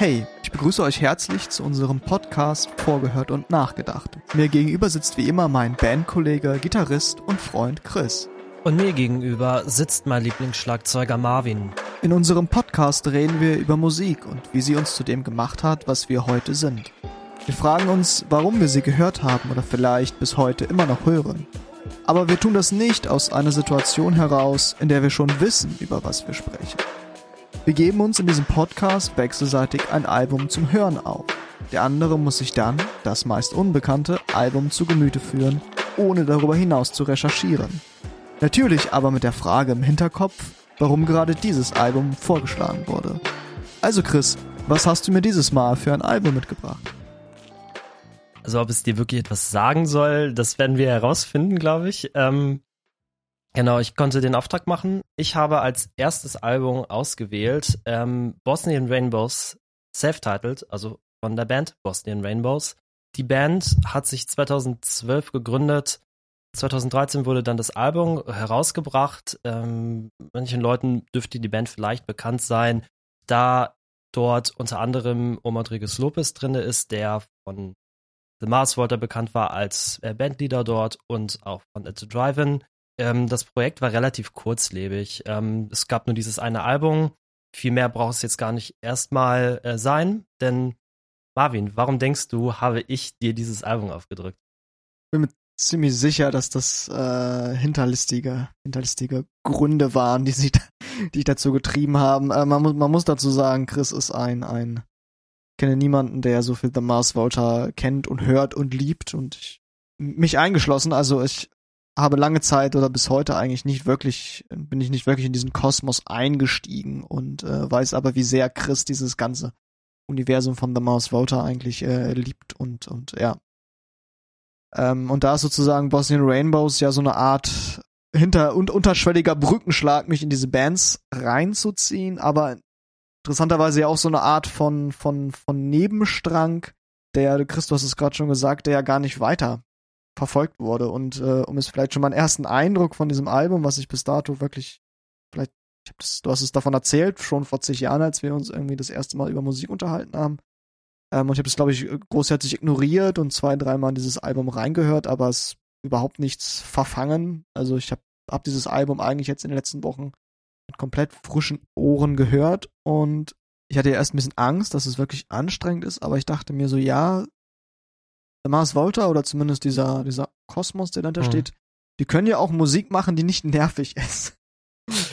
Hey, ich begrüße euch herzlich zu unserem Podcast Vorgehört und Nachgedacht. Mir gegenüber sitzt wie immer mein Bandkollege, Gitarrist und Freund Chris. Und mir gegenüber sitzt mein Lieblingsschlagzeuger Marvin. In unserem Podcast reden wir über Musik und wie sie uns zu dem gemacht hat, was wir heute sind. Wir fragen uns, warum wir sie gehört haben oder vielleicht bis heute immer noch hören. Aber wir tun das nicht aus einer Situation heraus, in der wir schon wissen, über was wir sprechen. Wir geben uns in diesem Podcast wechselseitig ein Album zum Hören auf. Der andere muss sich dann das meist unbekannte Album zu Gemüte führen, ohne darüber hinaus zu recherchieren. Natürlich aber mit der Frage im Hinterkopf, warum gerade dieses Album vorgeschlagen wurde. Also Chris, was hast du mir dieses Mal für ein Album mitgebracht? Also ob es dir wirklich etwas sagen soll, das werden wir herausfinden, glaube ich. Ähm, Genau, ich konnte den Auftrag machen. Ich habe als erstes Album ausgewählt ähm, Bosnian Rainbows Self-Titled, also von der Band Bosnian Rainbows. Die Band hat sich 2012 gegründet. 2013 wurde dann das Album herausgebracht. Ähm, manchen Leuten dürfte die Band vielleicht bekannt sein, da dort unter anderem Omar Rodriguez Lopez drin ist, der von The Mars Volta bekannt war als äh, Bandleader dort und auch von It's a Drive-In. Ähm, das Projekt war relativ kurzlebig. Ähm, es gab nur dieses eine Album. Viel mehr braucht es jetzt gar nicht erstmal äh, sein, denn Marvin, warum denkst du, habe ich dir dieses Album aufgedrückt? Ich bin mir ziemlich sicher, dass das äh, hinterlistige, hinterlistige Gründe waren, die sich, die dazu getrieben haben. Äh, man, muss, man muss dazu sagen, Chris ist ein, ein, ich kenne niemanden, der so viel The Mars Volta kennt und hört und liebt und ich, mich eingeschlossen. Also ich habe lange Zeit oder bis heute eigentlich nicht wirklich, bin ich nicht wirklich in diesen Kosmos eingestiegen und äh, weiß aber, wie sehr Chris dieses ganze Universum von The Mouse Voter eigentlich äh, liebt und, und ja. Ähm, und da ist sozusagen Bosnian Rainbows ja so eine Art hinter und unterschwelliger Brückenschlag, mich in diese Bands reinzuziehen, aber interessanterweise ja auch so eine Art von, von, von Nebenstrang, der, Christus hast es gerade schon gesagt, der ja gar nicht weiter verfolgt wurde. Und äh, um es vielleicht schon mal einen ersten Eindruck von diesem Album, was ich bis dato wirklich, vielleicht, ich hab das, du hast es davon erzählt, schon vor zig Jahren, als wir uns irgendwie das erste Mal über Musik unterhalten haben. Ähm, und ich habe das, glaube ich, großherzig ignoriert und zwei, dreimal in dieses Album reingehört, aber es überhaupt nichts verfangen. Also ich habe hab dieses Album eigentlich jetzt in den letzten Wochen mit komplett frischen Ohren gehört und ich hatte ja erst ein bisschen Angst, dass es wirklich anstrengend ist, aber ich dachte mir so, ja, der Mars Volta oder zumindest dieser, dieser Kosmos, der dahinter mhm. steht, die können ja auch Musik machen, die nicht nervig ist.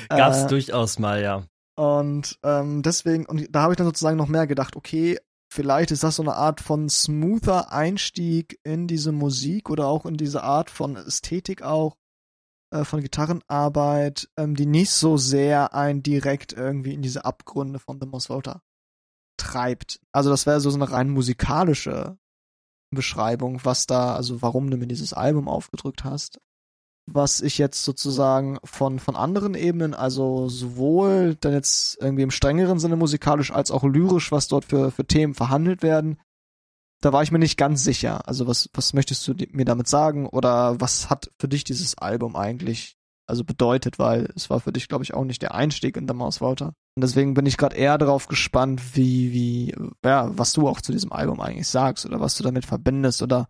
Gab's äh, durchaus mal, ja. Und ähm, deswegen, und da habe ich dann sozusagen noch mehr gedacht, okay, vielleicht ist das so eine Art von smoother Einstieg in diese Musik oder auch in diese Art von Ästhetik auch, äh, von Gitarrenarbeit, ähm, die nicht so sehr ein direkt irgendwie in diese Abgründe von The Moss Volta treibt. Also das wäre so eine rein musikalische Beschreibung, was da, also warum du mir dieses Album aufgedrückt hast. Was ich jetzt sozusagen von, von anderen Ebenen, also sowohl dann jetzt irgendwie im strengeren Sinne musikalisch als auch lyrisch, was dort für, für Themen verhandelt werden, da war ich mir nicht ganz sicher. Also was, was möchtest du mir damit sagen? Oder was hat für dich dieses Album eigentlich also bedeutet, weil es war für dich, glaube ich, auch nicht der Einstieg in The Mouse Walter. Und deswegen bin ich gerade eher darauf gespannt, wie, wie, ja, was du auch zu diesem Album eigentlich sagst oder was du damit verbindest oder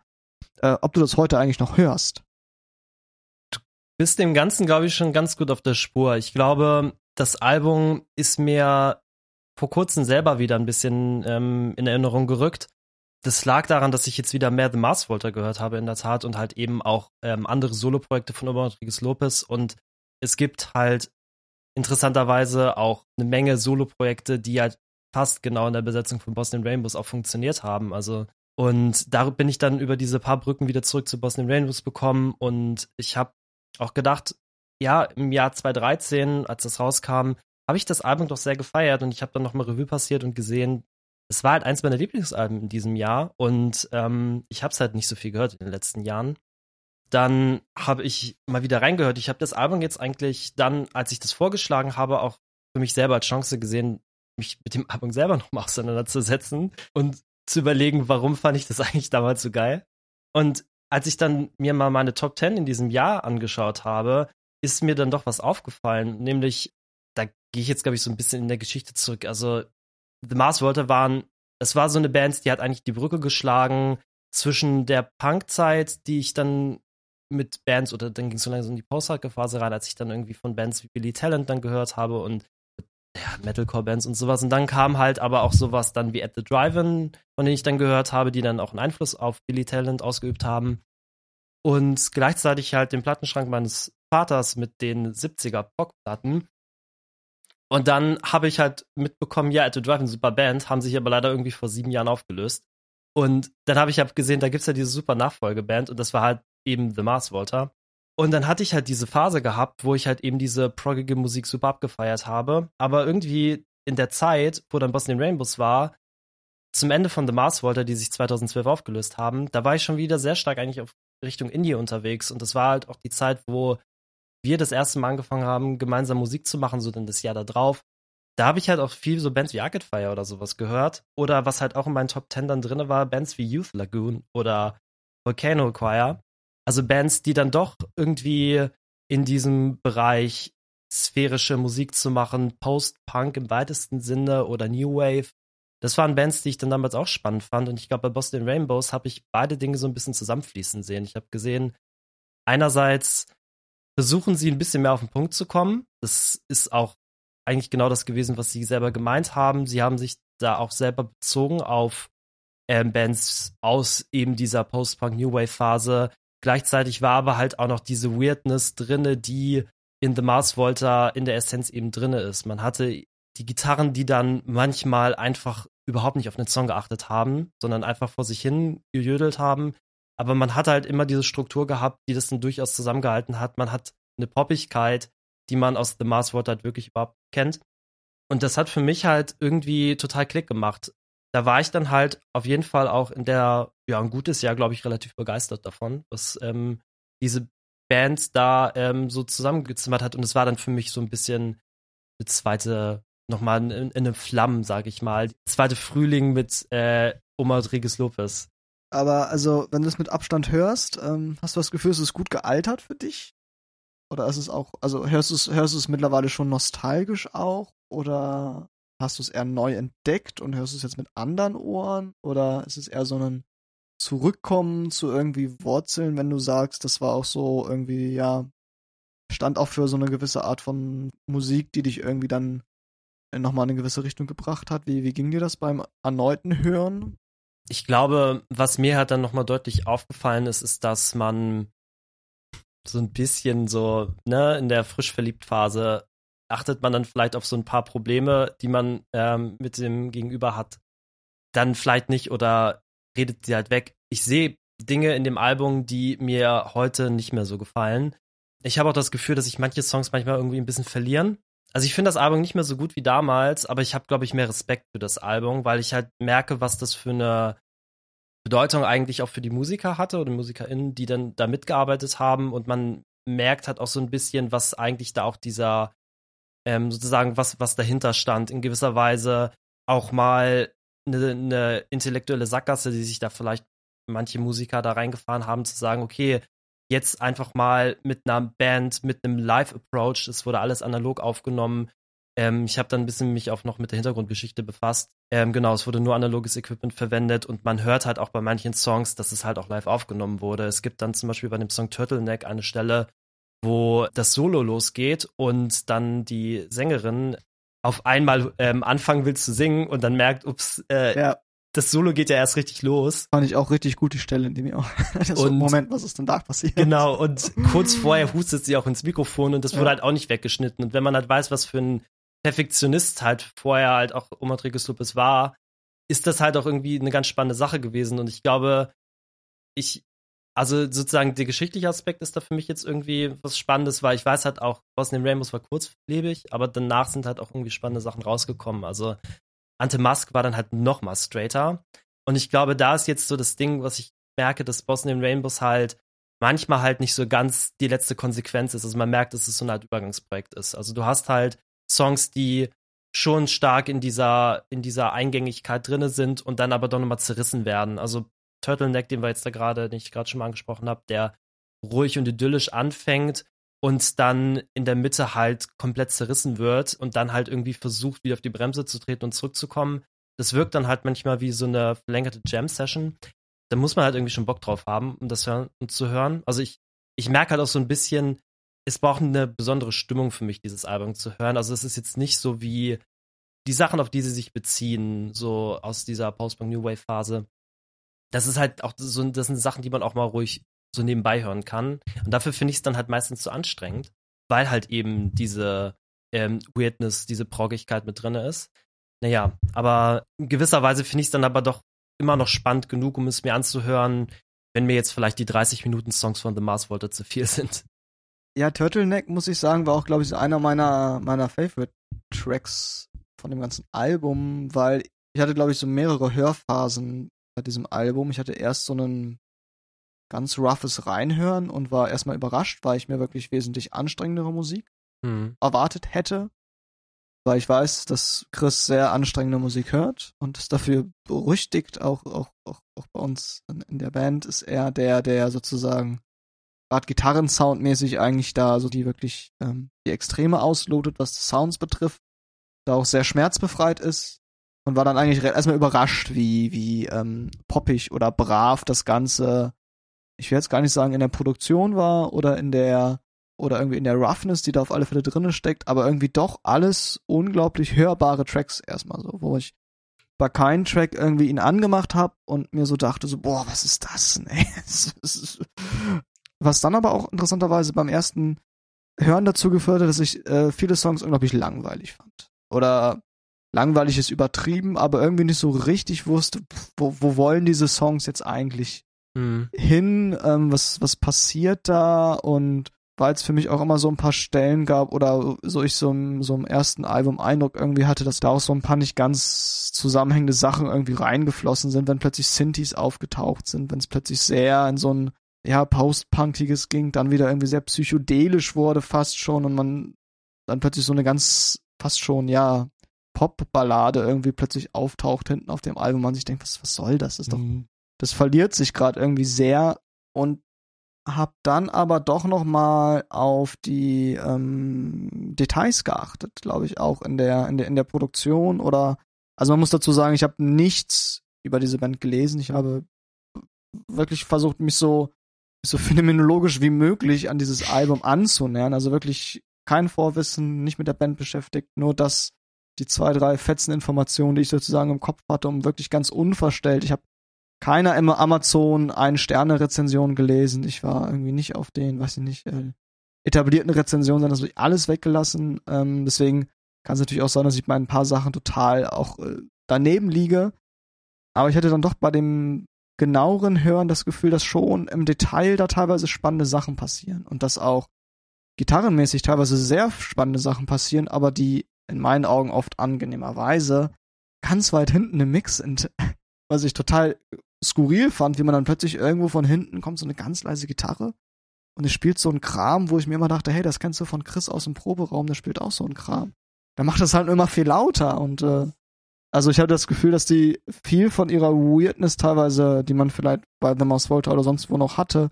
äh, ob du das heute eigentlich noch hörst. Du bist dem Ganzen, glaube ich, schon ganz gut auf der Spur. Ich glaube, das Album ist mir vor kurzem selber wieder ein bisschen ähm, in Erinnerung gerückt das lag daran, dass ich jetzt wieder mehr The Mars Volta gehört habe in der Tat und halt eben auch ähm, andere Soloprojekte von Omar Rodriguez Lopez. Und es gibt halt interessanterweise auch eine Menge Soloprojekte, die halt fast genau in der Besetzung von Boston Rainbows auch funktioniert haben. Also und da bin ich dann über diese paar Brücken wieder zurück zu Boston Rainbows bekommen und ich habe auch gedacht, ja, im Jahr 2013, als das rauskam, habe ich das Album doch sehr gefeiert. Und ich habe dann nochmal Revue passiert und gesehen, es war halt eins meiner Lieblingsalben in diesem Jahr und ähm, ich habe es halt nicht so viel gehört in den letzten Jahren. Dann habe ich mal wieder reingehört. Ich habe das Album jetzt eigentlich dann, als ich das vorgeschlagen habe, auch für mich selber als Chance gesehen, mich mit dem Album selber nochmal auseinanderzusetzen und zu überlegen, warum fand ich das eigentlich damals so geil. Und als ich dann mir mal meine Top 10 in diesem Jahr angeschaut habe, ist mir dann doch was aufgefallen, nämlich da gehe ich jetzt glaube ich so ein bisschen in der Geschichte zurück. Also The Mars Volta waren, es war so eine Band, die hat eigentlich die Brücke geschlagen zwischen der Punk-Zeit, die ich dann mit Bands oder dann ging es so langsam in die Post-Hardcore-Phase rein, als ich dann irgendwie von Bands wie Billy Talent dann gehört habe und ja, Metalcore-Bands und sowas. Und dann kam halt aber auch sowas dann wie At the Drive-In, von denen ich dann gehört habe, die dann auch einen Einfluss auf Billy Talent ausgeübt haben. Und gleichzeitig halt den Plattenschrank meines Vaters mit den 70er Pop-Platten. Und dann habe ich halt mitbekommen, ja, At the Drive-In, super Band, haben sich aber leider irgendwie vor sieben Jahren aufgelöst. Und dann habe ich halt gesehen, da gibt's ja diese super Nachfolgeband und das war halt eben The Mars Volta. Und dann hatte ich halt diese Phase gehabt, wo ich halt eben diese proggige Musik super abgefeiert habe. Aber irgendwie in der Zeit, wo dann Boston Rainbows war, zum Ende von The Mars Volta, die sich 2012 aufgelöst haben, da war ich schon wieder sehr stark eigentlich auf Richtung Indie unterwegs. Und das war halt auch die Zeit, wo wir das erste Mal angefangen haben, gemeinsam Musik zu machen, so dann das Jahr da drauf. Da habe ich halt auch viel so Bands wie Arcade Fire oder sowas gehört. Oder was halt auch in meinen Top Ten dann drin war, Bands wie Youth Lagoon oder Volcano Choir. Also Bands, die dann doch irgendwie in diesem Bereich sphärische Musik zu machen, Post-Punk im weitesten Sinne oder New Wave. Das waren Bands, die ich dann damals auch spannend fand. Und ich glaube, bei Boston Rainbows habe ich beide Dinge so ein bisschen zusammenfließen sehen. Ich habe gesehen, einerseits versuchen sie ein bisschen mehr auf den Punkt zu kommen. Das ist auch eigentlich genau das gewesen, was sie selber gemeint haben. Sie haben sich da auch selber bezogen auf ähm, Bands aus eben dieser Post-Punk New Wave Phase, Gleichzeitig war aber halt auch noch diese Weirdness drinne, die in The Mars Volta in der Essenz eben drinne ist. Man hatte die Gitarren, die dann manchmal einfach überhaupt nicht auf den Song geachtet haben, sondern einfach vor sich hin gejödelt haben. Aber man hat halt immer diese Struktur gehabt, die das dann durchaus zusammengehalten hat. Man hat eine Poppigkeit, die man aus The Mars Volta halt wirklich überhaupt kennt. Und das hat für mich halt irgendwie total Klick gemacht da war ich dann halt auf jeden Fall auch in der, ja, ein gutes Jahr, glaube ich, relativ begeistert davon, was ähm, diese Band da ähm, so zusammengezimmert hat. Und es war dann für mich so ein bisschen eine zweite, nochmal in, in einem Flammen, sag ich mal. Zweite Frühling mit äh, Oma Rodriguez Lopez. Aber also, wenn du es mit Abstand hörst, ähm, hast du das Gefühl, es ist gut gealtert für dich? Oder ist es auch, also hörst du es, hörst du es mittlerweile schon nostalgisch auch? Oder Hast du es eher neu entdeckt und hörst es jetzt mit anderen Ohren? Oder ist es eher so ein Zurückkommen zu irgendwie Wurzeln, wenn du sagst, das war auch so irgendwie, ja, stand auch für so eine gewisse Art von Musik, die dich irgendwie dann nochmal in eine gewisse Richtung gebracht hat? Wie, wie ging dir das beim erneuten Hören? Ich glaube, was mir halt dann nochmal deutlich aufgefallen ist, ist, dass man so ein bisschen so, ne, in der frisch verliebt Phase achtet man dann vielleicht auf so ein paar Probleme, die man ähm, mit dem Gegenüber hat, dann vielleicht nicht oder redet sie halt weg. Ich sehe Dinge in dem Album, die mir heute nicht mehr so gefallen. Ich habe auch das Gefühl, dass sich manche Songs manchmal irgendwie ein bisschen verlieren. Also ich finde das Album nicht mehr so gut wie damals, aber ich habe, glaube ich, mehr Respekt für das Album, weil ich halt merke, was das für eine Bedeutung eigentlich auch für die Musiker hatte oder MusikerInnen, die dann da mitgearbeitet haben. Und man merkt halt auch so ein bisschen, was eigentlich da auch dieser ähm, sozusagen, was, was dahinter stand, in gewisser Weise auch mal eine, eine intellektuelle Sackgasse, die sich da vielleicht manche Musiker da reingefahren haben, zu sagen, okay, jetzt einfach mal mit einer Band, mit einem Live-Approach, es wurde alles analog aufgenommen. Ähm, ich habe dann ein bisschen mich auch noch mit der Hintergrundgeschichte befasst. Ähm, genau, es wurde nur analoges Equipment verwendet und man hört halt auch bei manchen Songs, dass es halt auch live aufgenommen wurde. Es gibt dann zum Beispiel bei dem Song Turtleneck eine Stelle, wo das Solo losgeht und dann die Sängerin auf einmal ähm, anfangen will zu singen und dann merkt, ups, äh, ja. Das Solo geht ja erst richtig los. Fand ich auch richtig gut, die Stelle, in dem ich auch, so, Moment, was ist denn da passiert? Genau, und kurz vorher hustet sie auch ins Mikrofon und das ja. wurde halt auch nicht weggeschnitten. Und wenn man halt weiß, was für ein Perfektionist halt vorher halt auch Oma Lupes war, ist das halt auch irgendwie eine ganz spannende Sache gewesen. Und ich glaube, ich, also sozusagen der geschichtliche Aspekt ist da für mich jetzt irgendwie was Spannendes, weil ich weiß halt auch, Boston Rainbows war kurzlebig, aber danach sind halt auch irgendwie spannende Sachen rausgekommen. Also Ante Musk war dann halt noch mal straighter. Und ich glaube, da ist jetzt so das Ding, was ich merke, dass Boston Rainbows halt manchmal halt nicht so ganz die letzte Konsequenz ist. Also man merkt, dass es so eine Art Übergangsprojekt ist. Also du hast halt Songs, die schon stark in dieser, in dieser Eingängigkeit drinne sind und dann aber doch nochmal zerrissen werden. Also Turtleneck, den wir jetzt da gerade, den ich gerade schon mal angesprochen habe, der ruhig und idyllisch anfängt und dann in der Mitte halt komplett zerrissen wird und dann halt irgendwie versucht, wieder auf die Bremse zu treten und zurückzukommen. Das wirkt dann halt manchmal wie so eine verlängerte Jam-Session. Da muss man halt irgendwie schon Bock drauf haben, um das hören, um zu hören. Also ich, ich merke halt auch so ein bisschen, es braucht eine besondere Stimmung für mich, dieses Album zu hören. Also es ist jetzt nicht so wie die Sachen, auf die sie sich beziehen, so aus dieser Post-Punk New Wave Phase. Das ist halt auch so, das sind Sachen, die man auch mal ruhig so nebenbei hören kann. Und dafür finde ich es dann halt meistens zu anstrengend, weil halt eben diese ähm, Weirdness, diese Proggigkeit mit drin ist. Naja, aber in gewisser Weise finde ich es dann aber doch immer noch spannend genug, um es mir anzuhören, wenn mir jetzt vielleicht die 30 Minuten Songs von The Mars Volta zu viel sind. Ja, Turtleneck, muss ich sagen, war auch, glaube ich, einer meiner, meiner Favorite Tracks von dem ganzen Album, weil ich hatte, glaube ich, so mehrere Hörphasen bei diesem Album. Ich hatte erst so einen ganz roughes Reinhören und war erstmal überrascht, weil ich mir wirklich wesentlich anstrengendere Musik mhm. erwartet hätte. Weil ich weiß, dass Chris sehr anstrengende Musik hört und ist dafür berüchtigt, auch, auch, auch, auch bei uns in, in der Band ist er der, der sozusagen gerade Gitarrensoundmäßig eigentlich da so die wirklich ähm, die Extreme auslotet, was die Sounds betrifft, da auch sehr schmerzbefreit ist und war dann eigentlich erstmal überrascht, wie wie ähm, poppig oder brav das Ganze, ich will jetzt gar nicht sagen in der Produktion war oder in der oder irgendwie in der Roughness, die da auf alle Fälle drinne steckt, aber irgendwie doch alles unglaublich hörbare Tracks erstmal so, wo ich bei keinem Track irgendwie ihn angemacht habe und mir so dachte so, boah, was ist das ey? Was dann aber auch interessanterweise beim ersten Hören dazu geführt hat, dass ich äh, viele Songs unglaublich langweilig fand. Oder langweilig ist übertrieben, aber irgendwie nicht so richtig wusste, wo, wo wollen diese Songs jetzt eigentlich mhm. hin, ähm, was, was passiert da und weil es für mich auch immer so ein paar Stellen gab oder so ich so, im, so im ersten Album Eindruck irgendwie hatte, dass da auch so ein paar nicht ganz zusammenhängende Sachen irgendwie reingeflossen sind, wenn plötzlich Synthes aufgetaucht sind, wenn es plötzlich sehr in so ein ja, Post-Punkiges ging, dann wieder irgendwie sehr psychedelisch wurde fast schon und man dann plötzlich so eine ganz, fast schon, ja, Pop-Ballade irgendwie plötzlich auftaucht hinten auf dem Album. Man sich denkt, was, was soll das? das ist doch, mhm. Das verliert sich gerade irgendwie sehr und hab dann aber doch noch mal auf die ähm, Details geachtet, glaube ich, auch in der, in der in der Produktion oder also man muss dazu sagen, ich habe nichts über diese Band gelesen. Ich habe wirklich versucht, mich so so phänomenologisch wie möglich an dieses Album anzunähern. Also wirklich kein Vorwissen, nicht mit der Band beschäftigt, nur das, die zwei, drei fetzen Informationen, die ich sozusagen im Kopf hatte, um wirklich ganz unverstellt. Ich habe keiner immer Amazon ein Sterne Rezension gelesen. Ich war irgendwie nicht auf den, weiß ich nicht, äh, etablierten Rezensionen, sondern das habe ich alles weggelassen. Ähm, deswegen kann es natürlich auch sein, dass ich bei ein paar Sachen total auch äh, daneben liege. Aber ich hatte dann doch bei dem genaueren Hören das Gefühl, dass schon im Detail da teilweise spannende Sachen passieren und dass auch gitarrenmäßig teilweise sehr spannende Sachen passieren, aber die in meinen Augen oft angenehmerweise ganz weit hinten im Mix sind, was ich total skurril fand, wie man dann plötzlich irgendwo von hinten kommt so eine ganz leise Gitarre und es spielt so ein Kram, wo ich mir immer dachte, hey, das kennst du von Chris aus dem Proberaum, der spielt auch so ein Kram. Der macht das halt immer viel lauter und äh, also ich hatte das Gefühl, dass die viel von ihrer Weirdness teilweise, die man vielleicht bei The Mouse Volta oder sonst wo noch hatte,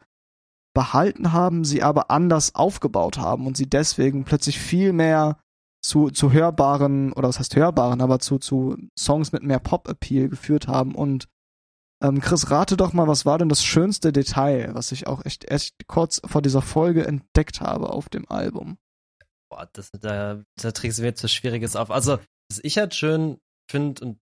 behalten haben, sie aber anders aufgebaut haben und sie deswegen plötzlich viel mehr zu, zu hörbaren, oder was heißt hörbaren, aber zu, zu Songs mit mehr Pop-Appeal geführt haben. Und ähm, Chris, rate doch mal, was war denn das schönste Detail, was ich auch echt erst kurz vor dieser Folge entdeckt habe auf dem Album? Boah, das, da, da trägst du mir jetzt was Schwieriges auf. Also, was ich halt schön finde und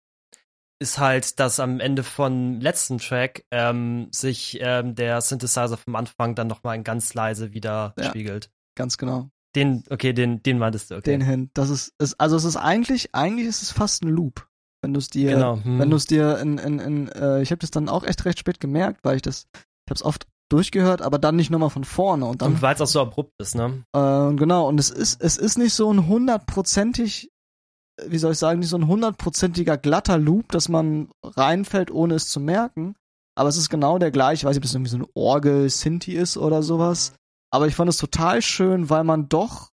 ist halt, dass am Ende von letzten Track ähm, sich ähm, der Synthesizer vom Anfang dann noch mal ganz leise wieder ja, spiegelt. Ganz genau. Den, okay, den, den meintest du, okay. Den hin. Das ist, ist, also es ist eigentlich, eigentlich ist es fast ein Loop. Wenn du es dir, genau. hm. wenn du es dir in, in, in äh, ich habe das dann auch echt recht spät gemerkt, weil ich das, ich habe es oft durchgehört, aber dann nicht nochmal von vorne und dann. Und weil es auch so abrupt ist, ne? Äh, genau, und es ist, es ist nicht so ein hundertprozentig wie soll ich sagen, nicht so ein hundertprozentiger glatter Loop, dass man reinfällt, ohne es zu merken. Aber es ist genau der gleiche. Ich weiß nicht, ob es irgendwie so eine Orgel, Sinti ist oder sowas. Aber ich fand es total schön, weil man doch,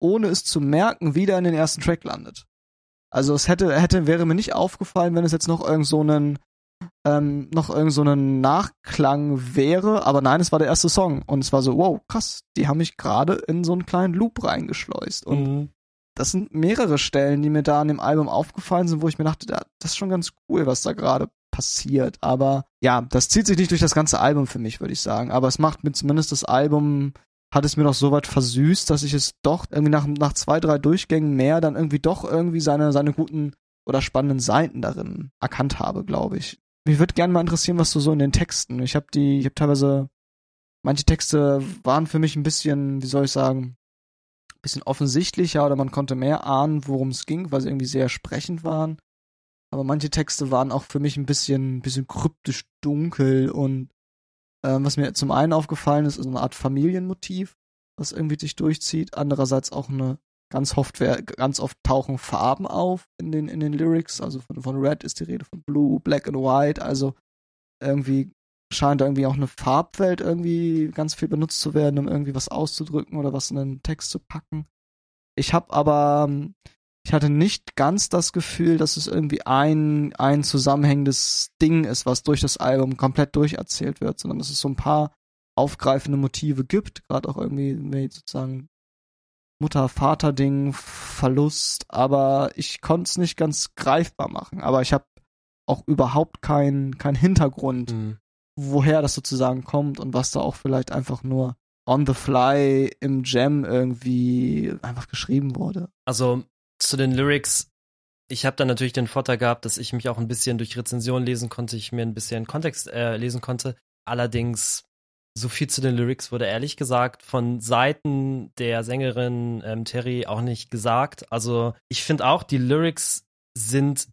ohne es zu merken, wieder in den ersten Track landet. Also es hätte, hätte, wäre mir nicht aufgefallen, wenn es jetzt noch irgend so einen ähm, noch irgend so ein Nachklang wäre, aber nein, es war der erste Song. Und es war so, wow, krass, die haben mich gerade in so einen kleinen Loop reingeschleust. Und mhm. das sind mehrere Stellen, die mir da an dem Album aufgefallen sind, wo ich mir dachte, das ist schon ganz cool, was da gerade passiert, aber ja, das zieht sich nicht durch das ganze Album für mich, würde ich sagen, aber es macht mir zumindest das Album hat es mir doch so weit versüßt, dass ich es doch irgendwie nach, nach zwei, drei Durchgängen mehr dann irgendwie doch irgendwie seine, seine guten oder spannenden Seiten darin erkannt habe, glaube ich. Mich würde gerne mal interessieren, was du so in den Texten. Ich habe die, ich habe teilweise manche Texte waren für mich ein bisschen, wie soll ich sagen, ein bisschen offensichtlicher oder man konnte mehr ahnen, worum es ging, weil sie irgendwie sehr sprechend waren. Aber manche Texte waren auch für mich ein bisschen, ein bisschen kryptisch dunkel und ähm, was mir zum einen aufgefallen ist, ist eine Art Familienmotiv, was irgendwie sich durchzieht. Andererseits auch eine ganz oft, ganz oft tauchen Farben auf in den, in den Lyrics. Also von, von Red ist die Rede, von Blue, Black and White. Also irgendwie scheint irgendwie auch eine Farbwelt irgendwie ganz viel benutzt zu werden, um irgendwie was auszudrücken oder was in einen Text zu packen. Ich habe aber, ich hatte nicht ganz das Gefühl, dass es irgendwie ein, ein zusammenhängendes Ding ist, was durch das Album komplett durcherzählt wird, sondern dass es so ein paar aufgreifende Motive gibt, gerade auch irgendwie sozusagen Mutter-Vater-Ding, Verlust, aber ich konnte es nicht ganz greifbar machen. Aber ich habe auch überhaupt keinen kein Hintergrund, mhm. woher das sozusagen kommt und was da auch vielleicht einfach nur on the fly im Jam irgendwie einfach geschrieben wurde. Also zu den Lyrics, ich habe dann natürlich den Vorteil gehabt, dass ich mich auch ein bisschen durch Rezension lesen konnte, ich mir ein bisschen Kontext äh, lesen konnte. Allerdings so viel zu den Lyrics wurde ehrlich gesagt von Seiten der Sängerin ähm, Terry auch nicht gesagt. Also ich finde auch, die Lyrics sind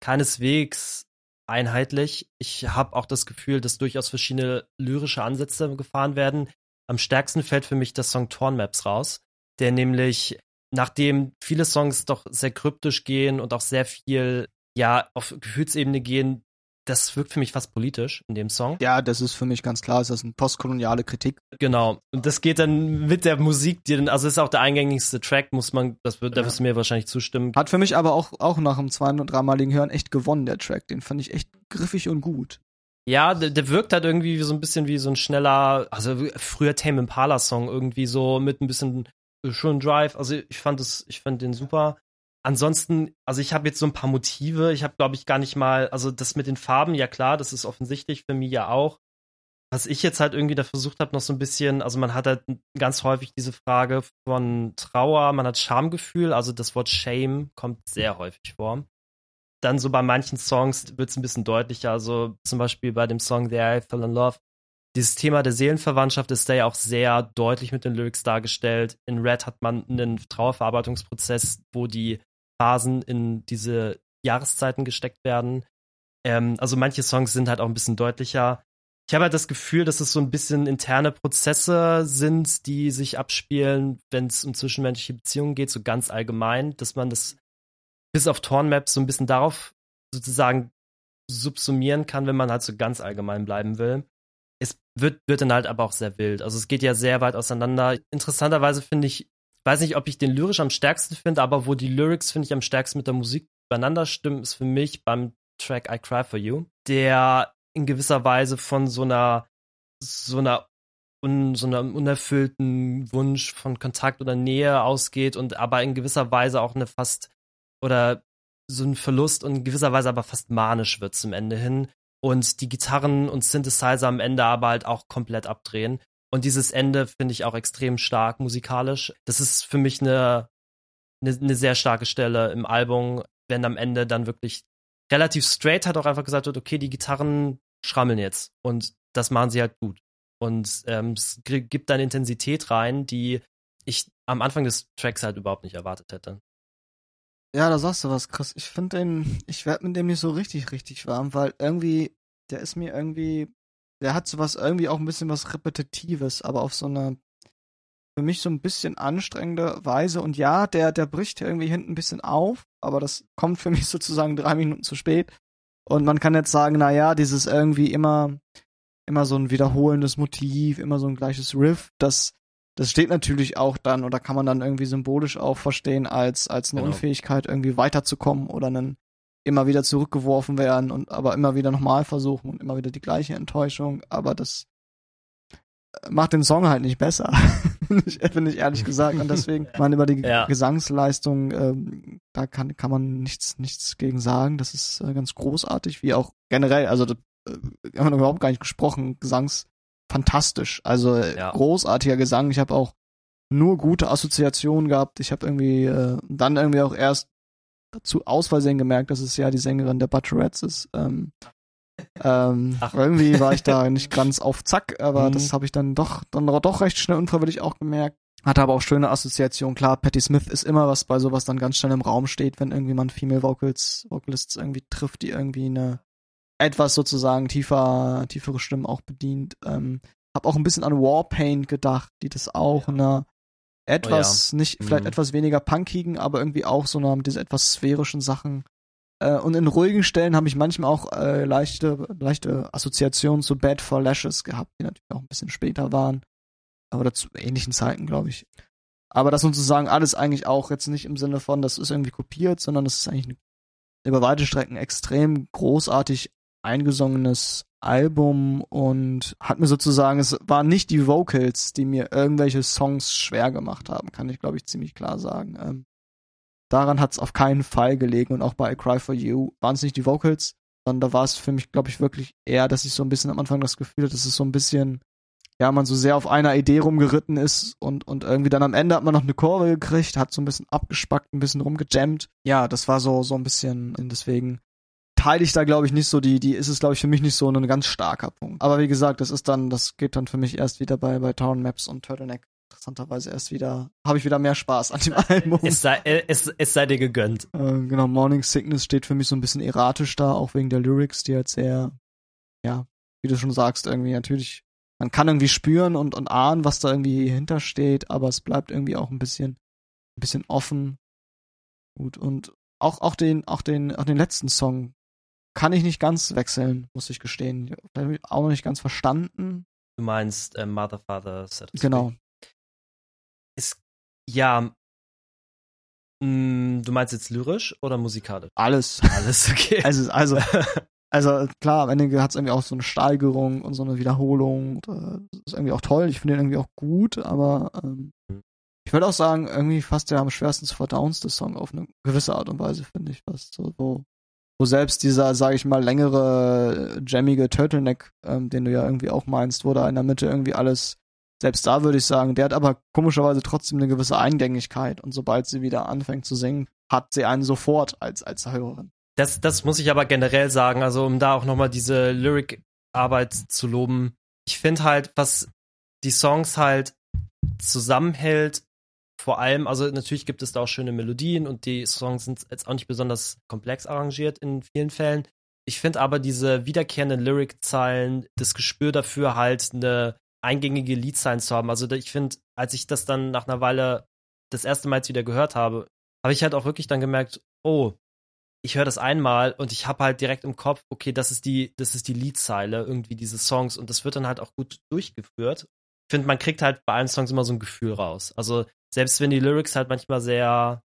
keineswegs einheitlich. Ich habe auch das Gefühl, dass durchaus verschiedene lyrische Ansätze gefahren werden. Am stärksten fällt für mich das Song Torn Maps raus, der nämlich, nachdem viele Songs doch sehr kryptisch gehen und auch sehr viel ja auf Gefühlsebene gehen, das wirkt für mich fast politisch in dem Song. Ja, das ist für mich ganz klar, ist das eine postkoloniale Kritik. Genau. Und das geht dann mit der Musik, die dann, also ist auch der eingängigste Track, muss man, das wird, ja. da wirst du mir wahrscheinlich zustimmen. Hat für mich aber auch, auch nach dem zweiten und dreimaligen Hören echt gewonnen, der Track. Den fand ich echt griffig und gut. Ja, der, der wirkt halt irgendwie so ein bisschen wie so ein schneller, also früher Tame Impala Song irgendwie so mit ein bisschen schönen Drive. Also ich fand es, ich fand den super ansonsten, also ich habe jetzt so ein paar Motive. Ich habe, glaube ich, gar nicht mal, also das mit den Farben, ja klar, das ist offensichtlich für mich ja auch. Was ich jetzt halt irgendwie da versucht habe, noch so ein bisschen, also man hat halt ganz häufig diese Frage von Trauer, man hat Schamgefühl, also das Wort Shame kommt sehr häufig vor. Dann so bei manchen Songs wird es ein bisschen deutlicher, also zum Beispiel bei dem Song There I Fell in Love. Dieses Thema der Seelenverwandtschaft ist da ja auch sehr deutlich mit den Lyrics dargestellt. In Red hat man einen Trauerverarbeitungsprozess, wo die Phasen in diese Jahreszeiten gesteckt werden. Ähm, also manche Songs sind halt auch ein bisschen deutlicher. Ich habe halt das Gefühl, dass es so ein bisschen interne Prozesse sind, die sich abspielen, wenn es um zwischenmenschliche Beziehungen geht, so ganz allgemein, dass man das bis auf Tornmaps so ein bisschen darauf sozusagen subsumieren kann, wenn man halt so ganz allgemein bleiben will. Wird, wird dann halt aber auch sehr wild. Also es geht ja sehr weit auseinander. Interessanterweise finde ich weiß nicht, ob ich den lyrisch am stärksten finde, aber wo die Lyrics, finde ich, am stärksten mit der Musik beieinander stimmen, ist für mich beim Track I Cry For You, der in gewisser Weise von so einer, so einer, un, so einem unerfüllten Wunsch von Kontakt oder Nähe ausgeht und aber in gewisser Weise auch eine fast, oder so ein Verlust und in gewisser Weise aber fast manisch wird zum Ende hin und die Gitarren und Synthesizer am Ende aber halt auch komplett abdrehen. Und dieses Ende finde ich auch extrem stark musikalisch. Das ist für mich eine, eine, eine sehr starke Stelle im Album, wenn am Ende dann wirklich relativ straight hat auch einfach gesagt wird, okay, die Gitarren schrammeln jetzt und das machen sie halt gut. Und ähm, es gibt dann Intensität rein, die ich am Anfang des Tracks halt überhaupt nicht erwartet hätte. Ja, da sagst du was, Chris. Ich finde den, ich werde mit dem nicht so richtig, richtig warm, weil irgendwie, der ist mir irgendwie der hat sowas irgendwie auch ein bisschen was Repetitives, aber auf so eine für mich so ein bisschen anstrengende Weise. Und ja, der, der bricht irgendwie hinten ein bisschen auf, aber das kommt für mich sozusagen drei Minuten zu spät. Und man kann jetzt sagen, na ja, dieses irgendwie immer, immer so ein wiederholendes Motiv, immer so ein gleiches Riff, das, das steht natürlich auch dann oder kann man dann irgendwie symbolisch auch verstehen als, als eine genau. Unfähigkeit irgendwie weiterzukommen oder einen, immer wieder zurückgeworfen werden und aber immer wieder nochmal versuchen und immer wieder die gleiche Enttäuschung. Aber das macht den Song halt nicht besser, finde ich ehrlich gesagt. Und deswegen, man über die ja. Gesangsleistung, ähm, da kann, kann man nichts, nichts gegen sagen. Das ist äh, ganz großartig, wie auch generell, also äh, haben wir überhaupt gar nicht gesprochen, Gesangs fantastisch. Also äh, ja. großartiger Gesang. Ich habe auch nur gute Assoziationen gehabt. Ich habe irgendwie äh, dann irgendwie auch erst dazu aus Versehen gemerkt, dass es ja die Sängerin der Butcherettes ist. Ähm, ähm, irgendwie war ich da nicht ganz auf Zack, aber mhm. das habe ich dann doch dann doch recht schnell unfreiwillig auch gemerkt. Hatte aber auch schöne Assoziationen. Klar, Patti Smith ist immer was bei sowas dann ganz schnell im Raum steht, wenn irgendwie man Female Vocals, Vocalists irgendwie trifft, die irgendwie eine etwas sozusagen tiefer, tiefere Stimmen auch bedient. Ähm, hab auch ein bisschen an Warpaint gedacht, die das auch ja. eine etwas, oh ja. nicht, vielleicht mhm. etwas weniger punkigen, aber irgendwie auch so eine, diese etwas sphärischen Sachen. Äh, und in ruhigen Stellen habe ich manchmal auch äh, leichte, leichte Assoziationen zu Bad for Lashes gehabt, die natürlich auch ein bisschen später waren. Aber zu ähnlichen Zeiten, glaube ich. Aber das sozusagen alles eigentlich auch jetzt nicht im Sinne von, das ist irgendwie kopiert, sondern das ist eigentlich über weite Strecken extrem großartig eingesungenes Album und hat mir sozusagen, es waren nicht die Vocals, die mir irgendwelche Songs schwer gemacht haben, kann ich glaube ich ziemlich klar sagen. Ähm, daran hat es auf keinen Fall gelegen und auch bei I Cry For You waren es nicht die Vocals, sondern da war es für mich glaube ich wirklich eher, dass ich so ein bisschen am Anfang das Gefühl hatte, dass es so ein bisschen ja, man so sehr auf einer Idee rumgeritten ist und, und irgendwie dann am Ende hat man noch eine Kurve gekriegt, hat so ein bisschen abgespackt, ein bisschen rumgejammt. Ja, das war so, so ein bisschen, deswegen teile ich da, glaube ich, nicht so die, die ist es, glaube ich, für mich nicht so ein ganz starker Punkt. Aber wie gesagt, das ist dann, das geht dann für mich erst wieder bei, bei Town Maps und Turtleneck interessanterweise erst wieder, habe ich wieder mehr Spaß an dem Album. Es sei, es, es sei dir gegönnt. Äh, genau, Morning Sickness steht für mich so ein bisschen erratisch da, auch wegen der Lyrics, die halt sehr, ja, wie du schon sagst, irgendwie natürlich, man kann irgendwie spüren und, und ahnen, was da irgendwie hintersteht, aber es bleibt irgendwie auch ein bisschen, ein bisschen offen. Gut, und auch, auch den, auch den, auch den letzten Song kann ich nicht ganz wechseln, muss ich gestehen. Ich auch noch nicht ganz verstanden. Du meinst äh, Mother, Father, Satisfied. Genau. Ist, ja, mh, mm, du meinst jetzt lyrisch oder musikalisch? Alles. Alles, okay. Also, also, also klar, am Ende hat es irgendwie auch so eine Steigerung und so eine Wiederholung. Das ist irgendwie auch toll. Ich finde den irgendwie auch gut, aber ähm, mhm. ich würde auch sagen, irgendwie fast der am schwersten zu verdauendste Song auf eine gewisse Art und Weise, finde ich. Fast so, so selbst dieser, sage ich mal, längere, jammige Turtleneck, ähm, den du ja irgendwie auch meinst, wo da in der Mitte irgendwie alles, selbst da würde ich sagen, der hat aber komischerweise trotzdem eine gewisse Eingängigkeit und sobald sie wieder anfängt zu singen, hat sie einen sofort als, als Hörerin. Das, das muss ich aber generell sagen, also um da auch nochmal diese Lyric-Arbeit zu loben. Ich finde halt, was die Songs halt zusammenhält, vor allem, also natürlich gibt es da auch schöne Melodien und die Songs sind jetzt auch nicht besonders komplex arrangiert in vielen Fällen. Ich finde aber diese wiederkehrenden Lyric-Zeilen, das Gespür dafür halt eine eingängige Liedzeilen zu haben. Also ich finde, als ich das dann nach einer Weile das erste Mal jetzt wieder gehört habe, habe ich halt auch wirklich dann gemerkt, oh, ich höre das einmal und ich habe halt direkt im Kopf, okay, das ist die, das ist die Liedzeile irgendwie dieses Songs und das wird dann halt auch gut durchgeführt. Ich finde, man kriegt halt bei allen Songs immer so ein Gefühl raus. Also selbst wenn die Lyrics halt manchmal sehr.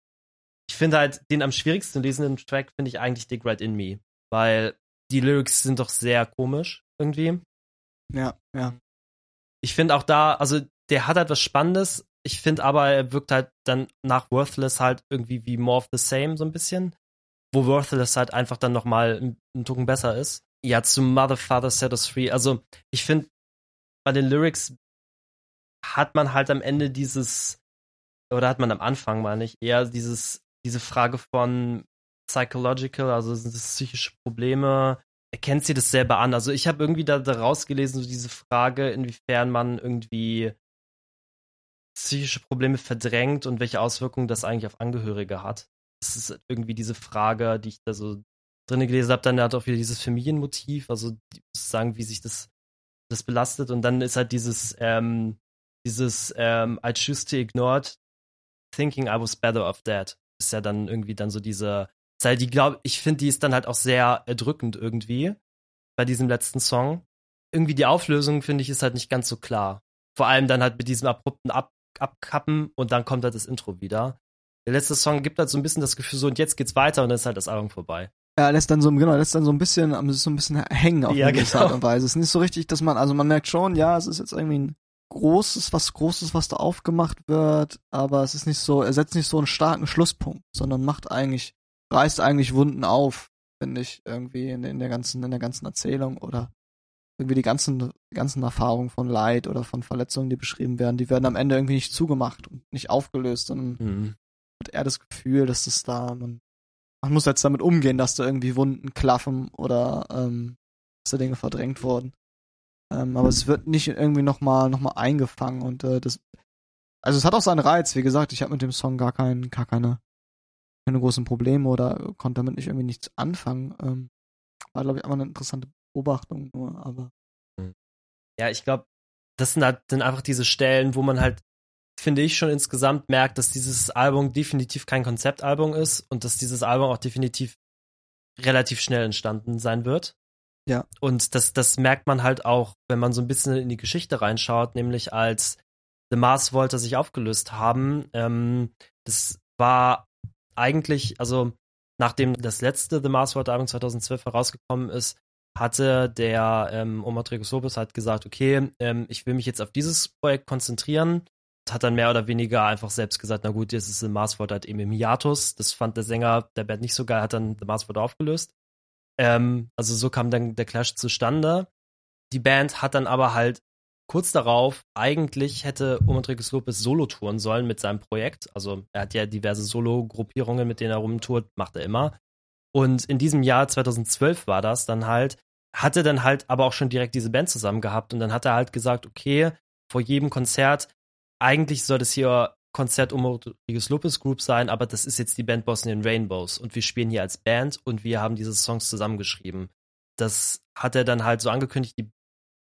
Ich finde halt den am schwierigsten lesenden Track finde ich eigentlich Dig Right in Me, weil die Lyrics sind doch sehr komisch irgendwie. Ja, ja. Ich finde auch da, also der hat halt was Spannendes. Ich finde aber, er wirkt halt dann nach Worthless halt irgendwie wie More of the Same so ein bisschen. Wo Worthless halt einfach dann nochmal ein, ein Tucken besser ist. Ja, zu Mother, Father, Set Us Free. Also, ich finde, bei den Lyrics hat man halt am Ende dieses, oder hat man am Anfang, meine ich, eher dieses, diese Frage von psychological, also sind das psychische Probleme, erkennt sie das selber an? Also ich habe irgendwie da, da rausgelesen, so diese Frage, inwiefern man irgendwie psychische Probleme verdrängt und welche Auswirkungen das eigentlich auf Angehörige hat. Das ist irgendwie diese Frage, die ich da so drin gelesen habe. Dann hat auch wieder dieses Familienmotiv, also sozusagen, wie sich das, das belastet. Und dann ist halt dieses, ähm, dieses ähm, I choose to ignore thinking I was better off dead. Ist ja dann irgendwie dann so diese Zeile, die glaube ich finde, die ist dann halt auch sehr erdrückend irgendwie bei diesem letzten Song. Irgendwie die Auflösung finde ich ist halt nicht ganz so klar. Vor allem dann halt mit diesem abrupten Ab Abkappen und dann kommt halt das Intro wieder. Der letzte Song gibt halt so ein bisschen das Gefühl so und jetzt geht's weiter und dann ist halt das Album vorbei. Ja, lässt dann so, genau, lässt dann so ein bisschen, so ein bisschen hängen auf Ja, eine gewisse genau. Art und Weise. Es ist nicht so richtig, dass man, also man merkt schon, ja, es ist jetzt irgendwie ein großes, was Großes, was da aufgemacht wird, aber es ist nicht so, er setzt nicht so einen starken Schlusspunkt, sondern macht eigentlich, reißt eigentlich Wunden auf, finde ich, irgendwie in, in der ganzen, in der ganzen Erzählung oder irgendwie die ganzen, die ganzen Erfahrungen von Leid oder von Verletzungen, die beschrieben werden, die werden am Ende irgendwie nicht zugemacht und nicht aufgelöst, sondern Mhm. hat er das Gefühl, dass das da, man, man muss jetzt damit umgehen, dass da irgendwie Wunden klaffen oder ähm, dass da Dinge verdrängt wurden. Ähm, aber es wird nicht irgendwie nochmal noch mal eingefangen und äh, das also es hat auch seinen Reiz, wie gesagt, ich habe mit dem Song gar keinen, gar keine, keine großen Probleme oder konnte damit nicht irgendwie nichts anfangen. Ähm, war, glaube ich, einfach eine interessante Beobachtung nur, aber Ja, ich glaube, das sind halt dann einfach diese Stellen, wo man halt, finde ich, schon insgesamt merkt, dass dieses Album definitiv kein Konzeptalbum ist und dass dieses Album auch definitiv relativ schnell entstanden sein wird. Ja. Und das, das merkt man halt auch, wenn man so ein bisschen in die Geschichte reinschaut, nämlich als The Mars Volta sich aufgelöst haben. Ähm, das war eigentlich, also nachdem das letzte The Mars Volta Album 2012 herausgekommen ist, hatte der ähm, Omar Trigos Lopez halt gesagt, okay, ähm, ich will mich jetzt auf dieses Projekt konzentrieren. Hat dann mehr oder weniger einfach selbst gesagt, na gut, jetzt ist The Mars Volta halt eben im Hiatus. Das fand der Sänger der Band nicht so geil, hat dann The Mars Volta aufgelöst. Ähm, also so kam dann der Clash zustande. Die Band hat dann aber halt kurz darauf, eigentlich hätte Omar Trigos Lopez Solo touren sollen mit seinem Projekt. Also er hat ja diverse Solo-Gruppierungen, mit denen er rumtourt, macht er immer. Und in diesem Jahr 2012 war das dann halt, hatte dann halt aber auch schon direkt diese Band zusammen gehabt und dann hat er halt gesagt, okay, vor jedem Konzert, eigentlich soll das hier Konzert um Rodriguez Lopez Group sein, aber das ist jetzt die Band Bosnian Rainbows und wir spielen hier als Band und wir haben diese Songs zusammengeschrieben. Das hat er dann halt so angekündigt, die,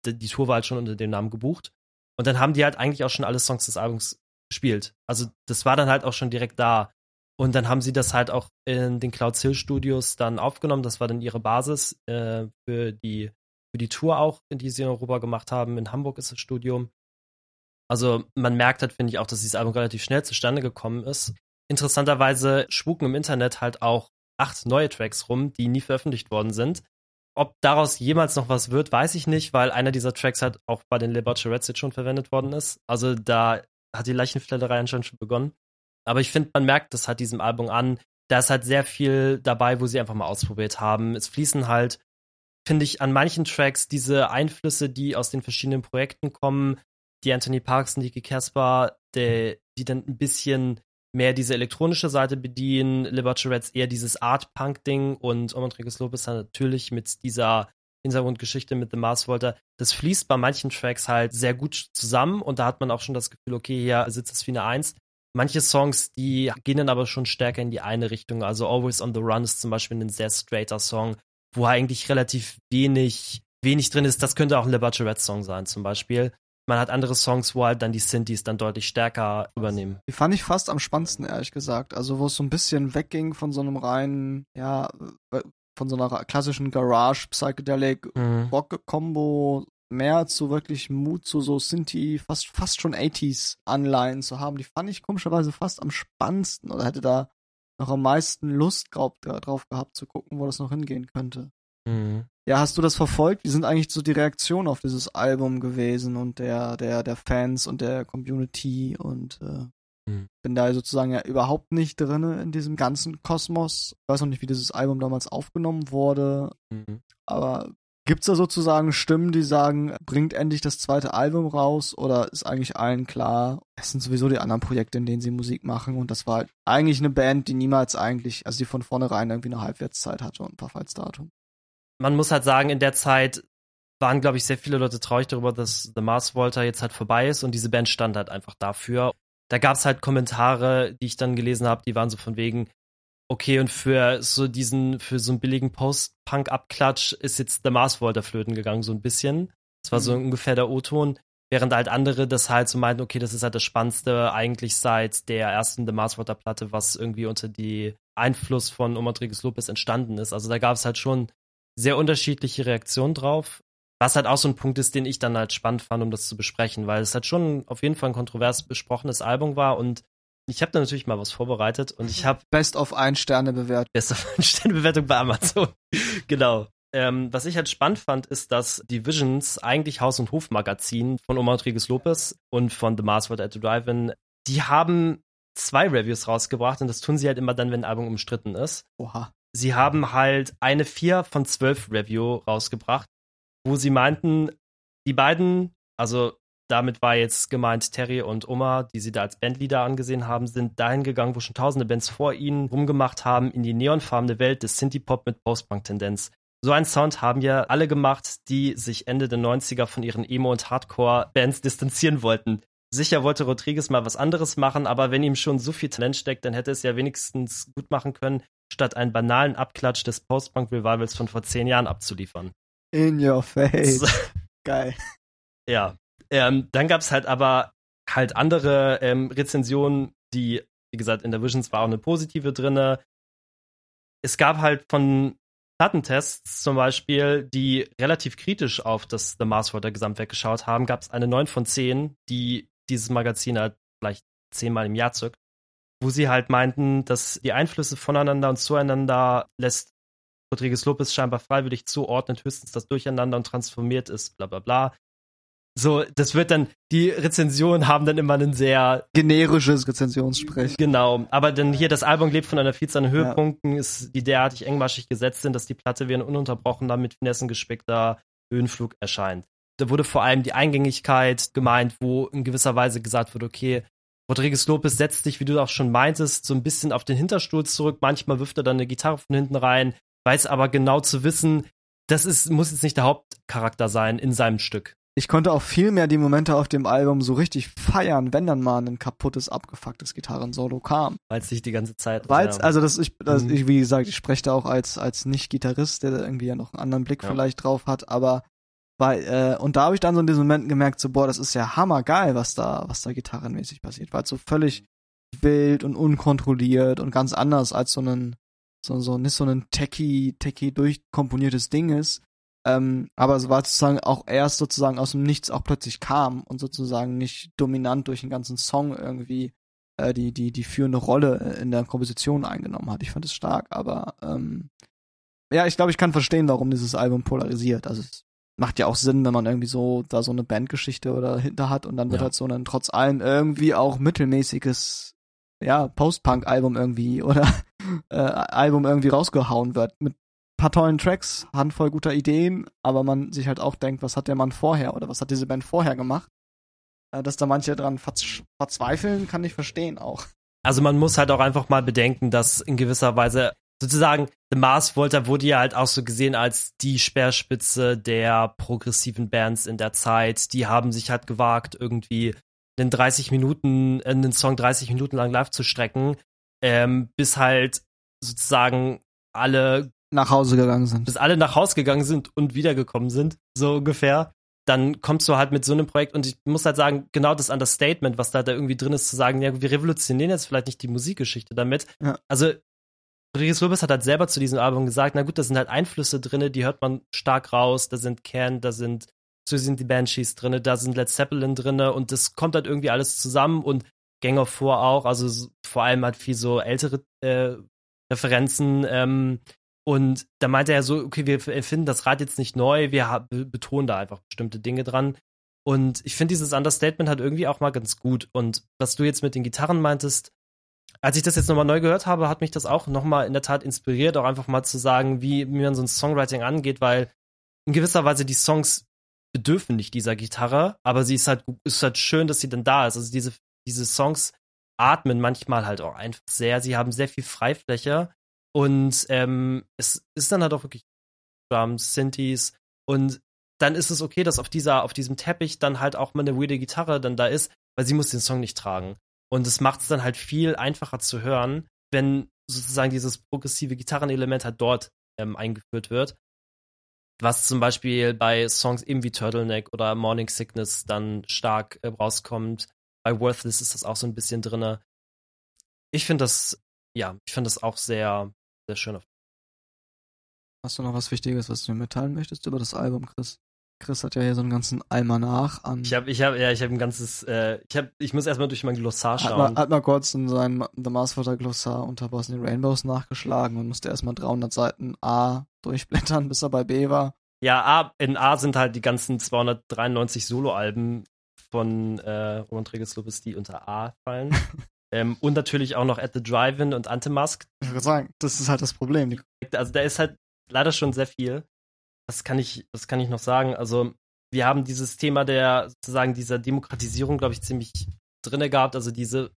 die, Tour war halt schon unter dem Namen gebucht und dann haben die halt eigentlich auch schon alle Songs des Albums gespielt. Also das war dann halt auch schon direkt da. Und dann haben sie das halt auch in den Cloud Hill Studios dann aufgenommen. Das war dann ihre Basis äh, für, die, für die Tour auch, die sie in Europa gemacht haben. In Hamburg ist das Studio. Also man merkt halt, finde ich, auch, dass dieses Album relativ schnell zustande gekommen ist. Interessanterweise spuken im Internet halt auch acht neue Tracks rum, die nie veröffentlicht worden sind. Ob daraus jemals noch was wird, weiß ich nicht, weil einer dieser Tracks halt auch bei den Le Bachelorette jetzt schon verwendet worden ist. Also da hat die Leichenfledderei anscheinend schon begonnen. Aber ich finde, man merkt das halt diesem Album an. Da ist halt sehr viel dabei, wo sie einfach mal ausprobiert haben. Es fließen halt, finde ich, an manchen Tracks diese Einflüsse, die aus den verschiedenen Projekten kommen. Die Anthony Parks und Niki Casper, die, die dann ein bisschen mehr diese elektronische Seite bedienen. Le Bachelorette eher dieses Art-Punk-Ding und Omontricus Lopez hat natürlich mit dieser Hintergrundgeschichte mit The Mars Volta, das fließt bei manchen Tracks halt sehr gut zusammen und da hat man auch schon das Gefühl, okay, hier sitzt es wie eine Eins. Manche Songs, die gehen dann aber schon stärker in die eine Richtung. Also Always on the Run ist zum Beispiel ein sehr straighter Song, wo eigentlich relativ wenig, wenig drin ist. Das könnte auch ein Le Bachelorette Song sein, zum Beispiel. Man hat andere Songs, wo halt dann die Synthes dann deutlich stärker übernehmen. Die fand ich fast am spannendsten, ehrlich gesagt. Also, wo es so ein bisschen wegging von so einem reinen, ja, von so einer klassischen Garage, Psychedelic, Mhm. Rock-Kombo, mehr zu wirklich Mut zu so Synthi, fast, fast schon 80s Anleihen zu haben. Die fand ich komischerweise fast am spannendsten oder hätte da noch am meisten Lust drauf, drauf gehabt zu gucken, wo das noch hingehen könnte. Mhm. Ja, hast du das verfolgt? Wie sind eigentlich so die Reaktionen auf dieses Album gewesen und der, der, der Fans und der Community und äh, Hm. bin da sozusagen ja überhaupt nicht drinne in diesem ganzen Kosmos. Ich weiß noch nicht, wie dieses Album damals aufgenommen wurde, Mhm. aber gibt's da sozusagen Stimmen, die sagen, bringt endlich das zweite Album raus oder ist eigentlich allen klar, es sind sowieso die anderen Projekte, in denen sie Musik machen und das war halt eigentlich eine Band, die niemals eigentlich, also die von vornherein irgendwie eine Halbwertszeit hatte und ein Verfallsdatum. Man muss halt sagen, in der Zeit waren, glaube ich, sehr viele Leute traurig darüber, dass The Mars Volta jetzt halt vorbei ist und diese Band stand halt einfach dafür. Da gab es halt Kommentare, die ich dann gelesen habe, die waren so von wegen, okay, und für so diesen, für so einen billigen Post-Punk-Abklatsch ist jetzt The Mars Volta flöten gegangen, so ein bisschen. Das war so Mhm. ungefähr der O-Ton. Während halt andere das halt so meinten, okay, das ist halt das Spannendste eigentlich seit der ersten The Mars Volta Platte, was irgendwie unter die Einfluss von Omar Rodriguez Lopez entstanden ist. Also da gab es halt schon sehr unterschiedliche Reaktionen drauf. Was halt auch so ein Punkt ist, den ich dann halt spannend fand, um das zu besprechen, weil es halt schon auf jeden Fall ein kontrovers besprochenes Album war und ich habe da natürlich mal was vorbereitet und ich habe Best of ein Sterne bewertet. Best of ein Sterne Bewertung bei Amazon. genau. Ähm, was ich halt spannend fand, ist, dass die Visions eigentlich Haus- und Hofmagazin von Omar Rodriguez Lopez und von The Mars World at the Drive-In, die haben zwei Reviews rausgebracht und das tun sie halt immer dann, wenn ein Album umstritten ist. Oha. Sie haben halt eine 4 von 12 Review rausgebracht, wo sie meinten, die beiden, also damit war jetzt gemeint Terry und Oma, die sie da als Bandleader angesehen haben, sind dahin gegangen, wo schon tausende Bands vor ihnen rumgemacht haben, in die neonfarbene Welt des Synthie-Pop mit Post-Punk-Tendenz. So einen Sound haben ja alle gemacht, die sich Ende der 90er von ihren Emo- und Hardcore-Bands distanzieren wollten. Sicher wollte Rodriguez mal was anderes machen, aber wenn ihm schon so viel Talent steckt, dann hätte es ja wenigstens gut machen können, statt einen banalen Abklatsch des Post-Punk-Revivals von vor zehn Jahren abzuliefern. In your face. Geil. Ja, ähm, dann gab es halt aber halt andere ähm, Rezensionen, die, wie gesagt, in der Visions war auch eine positive drinne. Es gab halt von Plattentests zum Beispiel, die relativ kritisch auf das The Mars Volta Gesamtwerk geschaut haben, gab es eine 9 von 10, die dieses Magazin halt vielleicht zehnmal im Jahr zückt, wo sie halt meinten, dass die Einflüsse voneinander und zueinander lässt Rodriguez Lopez scheinbar freiwillig zuordnet, höchstens das Durcheinander und transformiert ist, bla bla bla so, das wird dann, die Rezensionen haben dann immer einen sehr generisches Rezensionssprech. Genau, aber dann hier das Album lebt von einer Vielzahl an Höhepunkten, ja. ist, die derartig engmaschig gesetzt sind, dass die Platte wie ein ununterbrochener, mit Finessen gespickter Höhenflug erscheint. Da wurde vor allem die Eingängigkeit gemeint, wo in gewisser Weise gesagt wird, okay, Rodriguez Lopez setzt sich, wie du auch schon meintest, so ein bisschen auf den Hinterstuhl zurück. Manchmal wirft er dann eine Gitarre von hinten rein, weiß aber genau zu wissen, das ist, muss jetzt nicht der Hauptcharakter sein in seinem Stück ich konnte auch viel mehr die Momente auf dem Album so richtig feiern, wenn dann mal ein kaputtes, abgefucktes Gitarrensolo kam. Weil es nicht die ganze Zeit. Weil ja. also das ich, das, mhm. ich, wie gesagt, ich spreche da auch als als Nicht-Gitarrist, der irgendwie ja noch einen anderen Blick ja. vielleicht drauf hat, aber weil äh, und da habe ich dann so in diesen Momenten gemerkt, so boah, das ist ja hammergeil, was da was da gitarrenmäßig passiert, weil es so völlig wild und unkontrolliert und ganz anders als so ein so so nicht so ein techy techy durchkomponiertes Ding ist ähm, aber es war sozusagen auch erst sozusagen aus dem Nichts auch plötzlich kam und sozusagen nicht dominant durch den ganzen Song irgendwie äh, die, die, die führende Rolle in der Komposition eingenommen hat. Ich fand es stark, aber ähm, ja, ich glaube, ich kann verstehen, warum dieses Album polarisiert. Also es macht ja auch Sinn, wenn man irgendwie so da so eine Bandgeschichte oder hinter hat und dann wird ja. halt so ein trotz allem irgendwie auch mittelmäßiges ja, Post-Punk-Album irgendwie oder äh, Album irgendwie rausgehauen wird mit paar tollen Tracks, Handvoll guter Ideen, aber man sich halt auch denkt, was hat der Mann vorher oder was hat diese Band vorher gemacht? Äh, dass da manche dran verzweifeln, kann ich verstehen auch. Also man muss halt auch einfach mal bedenken, dass in gewisser Weise sozusagen The Mars Volta wurde ja halt auch so gesehen als die Speerspitze der progressiven Bands in der Zeit. Die haben sich halt gewagt, irgendwie einen 30 Minuten, äh, einen Song 30 Minuten lang live zu strecken, ähm, bis halt sozusagen alle nach Hause gegangen sind. Bis alle nach Hause gegangen sind und wiedergekommen sind, so ungefähr. Dann kommst du halt mit so einem Projekt und ich muss halt sagen, genau das Understatement, was da, da irgendwie drin ist, zu sagen, ja, wir revolutionieren jetzt vielleicht nicht die Musikgeschichte damit. Ja. Also, Rodriguez Lopez hat halt selber zu diesem Album gesagt, na gut, da sind halt Einflüsse drin, die hört man stark raus, da sind Can, da sind, so sind die Banshees drin, da sind Led Zeppelin drin und das kommt halt irgendwie alles zusammen und Gang of Four auch, also vor allem halt viel so ältere äh, Referenzen, ähm, und da meinte er so, okay, wir finden das Rad jetzt nicht neu, wir betonen da einfach bestimmte Dinge dran. Und ich finde, dieses Understatement hat irgendwie auch mal ganz gut. Und was du jetzt mit den Gitarren meintest, als ich das jetzt nochmal neu gehört habe, hat mich das auch nochmal in der Tat inspiriert, auch einfach mal zu sagen, wie, wie man so ein Songwriting angeht, weil in gewisser Weise die Songs bedürfen nicht dieser Gitarre, aber sie ist halt, ist halt schön, dass sie dann da ist. Also diese, diese Songs atmen manchmal halt auch einfach sehr. Sie haben sehr viel Freifläche und ähm, es ist dann halt auch wirklich Drums, Synthes und dann ist es okay, dass auf dieser, auf diesem Teppich dann halt auch mal eine weirde Gitarre dann da ist, weil sie muss den Song nicht tragen. Und es macht es dann halt viel einfacher zu hören, wenn sozusagen dieses progressive Gitarrenelement halt dort ähm, eingeführt wird. Was zum Beispiel bei Songs eben wie Turtleneck oder Morning Sickness dann stark äh, rauskommt. Bei Worthless ist das auch so ein bisschen drinne. Ich finde das, ja, ich finde das auch sehr, sehr schön. Hast du noch was Wichtiges, was du mir mitteilen möchtest über das Album, Chris? Chris hat ja hier so einen ganzen Almanach an. Ich habe, ich habe, ja, ich habe ein ganzes, äh, ich habe, ich muss erstmal durch mein Glossar hat schauen. mal, hat mal kurz in sein The Marswater Glossar unter Boston Rainbows nachgeschlagen und musste erstmal 300 Seiten A durchblättern, bis er bei B war. Ja, A, in A sind halt die ganzen 293 Soloalben von äh, Roman Träges Lopez, die unter A fallen. ähm, und natürlich auch noch At the Drive-In und Antemask. Ich würde sagen, das ist halt das Problem. Also da ist halt leider schon sehr viel. Was kann ich, was kann ich noch sagen? Also wir haben dieses Thema der sozusagen dieser Demokratisierung, glaube ich, ziemlich drinne gehabt. Also diese,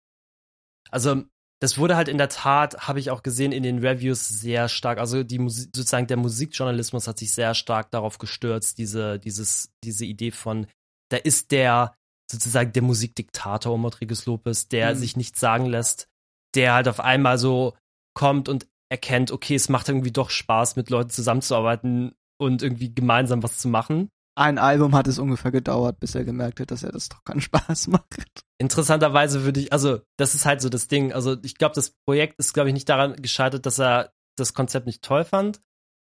also das wurde halt in der Tat, habe ich auch gesehen in den Reviews sehr stark. Also die Musik, sozusagen der Musikjournalismus hat sich sehr stark darauf gestürzt, diese, dieses, diese Idee von, da ist der sozusagen der Musikdiktator Omar Rodriguez Lopez, der Mhm. sich nichts sagen lässt, der halt auf einmal so kommt und erkennt, okay, es macht irgendwie doch Spaß, mit Leuten zusammenzuarbeiten und irgendwie gemeinsam was zu machen. ein Album hat es ungefähr gedauert, bis er gemerkt hat, dass er das doch keinen Spaß macht. Interessanterweise würde ich, also das ist halt so das Ding. Also ich glaube, das Projekt ist, glaube ich, nicht daran gescheitert, dass er das Konzept nicht toll fand,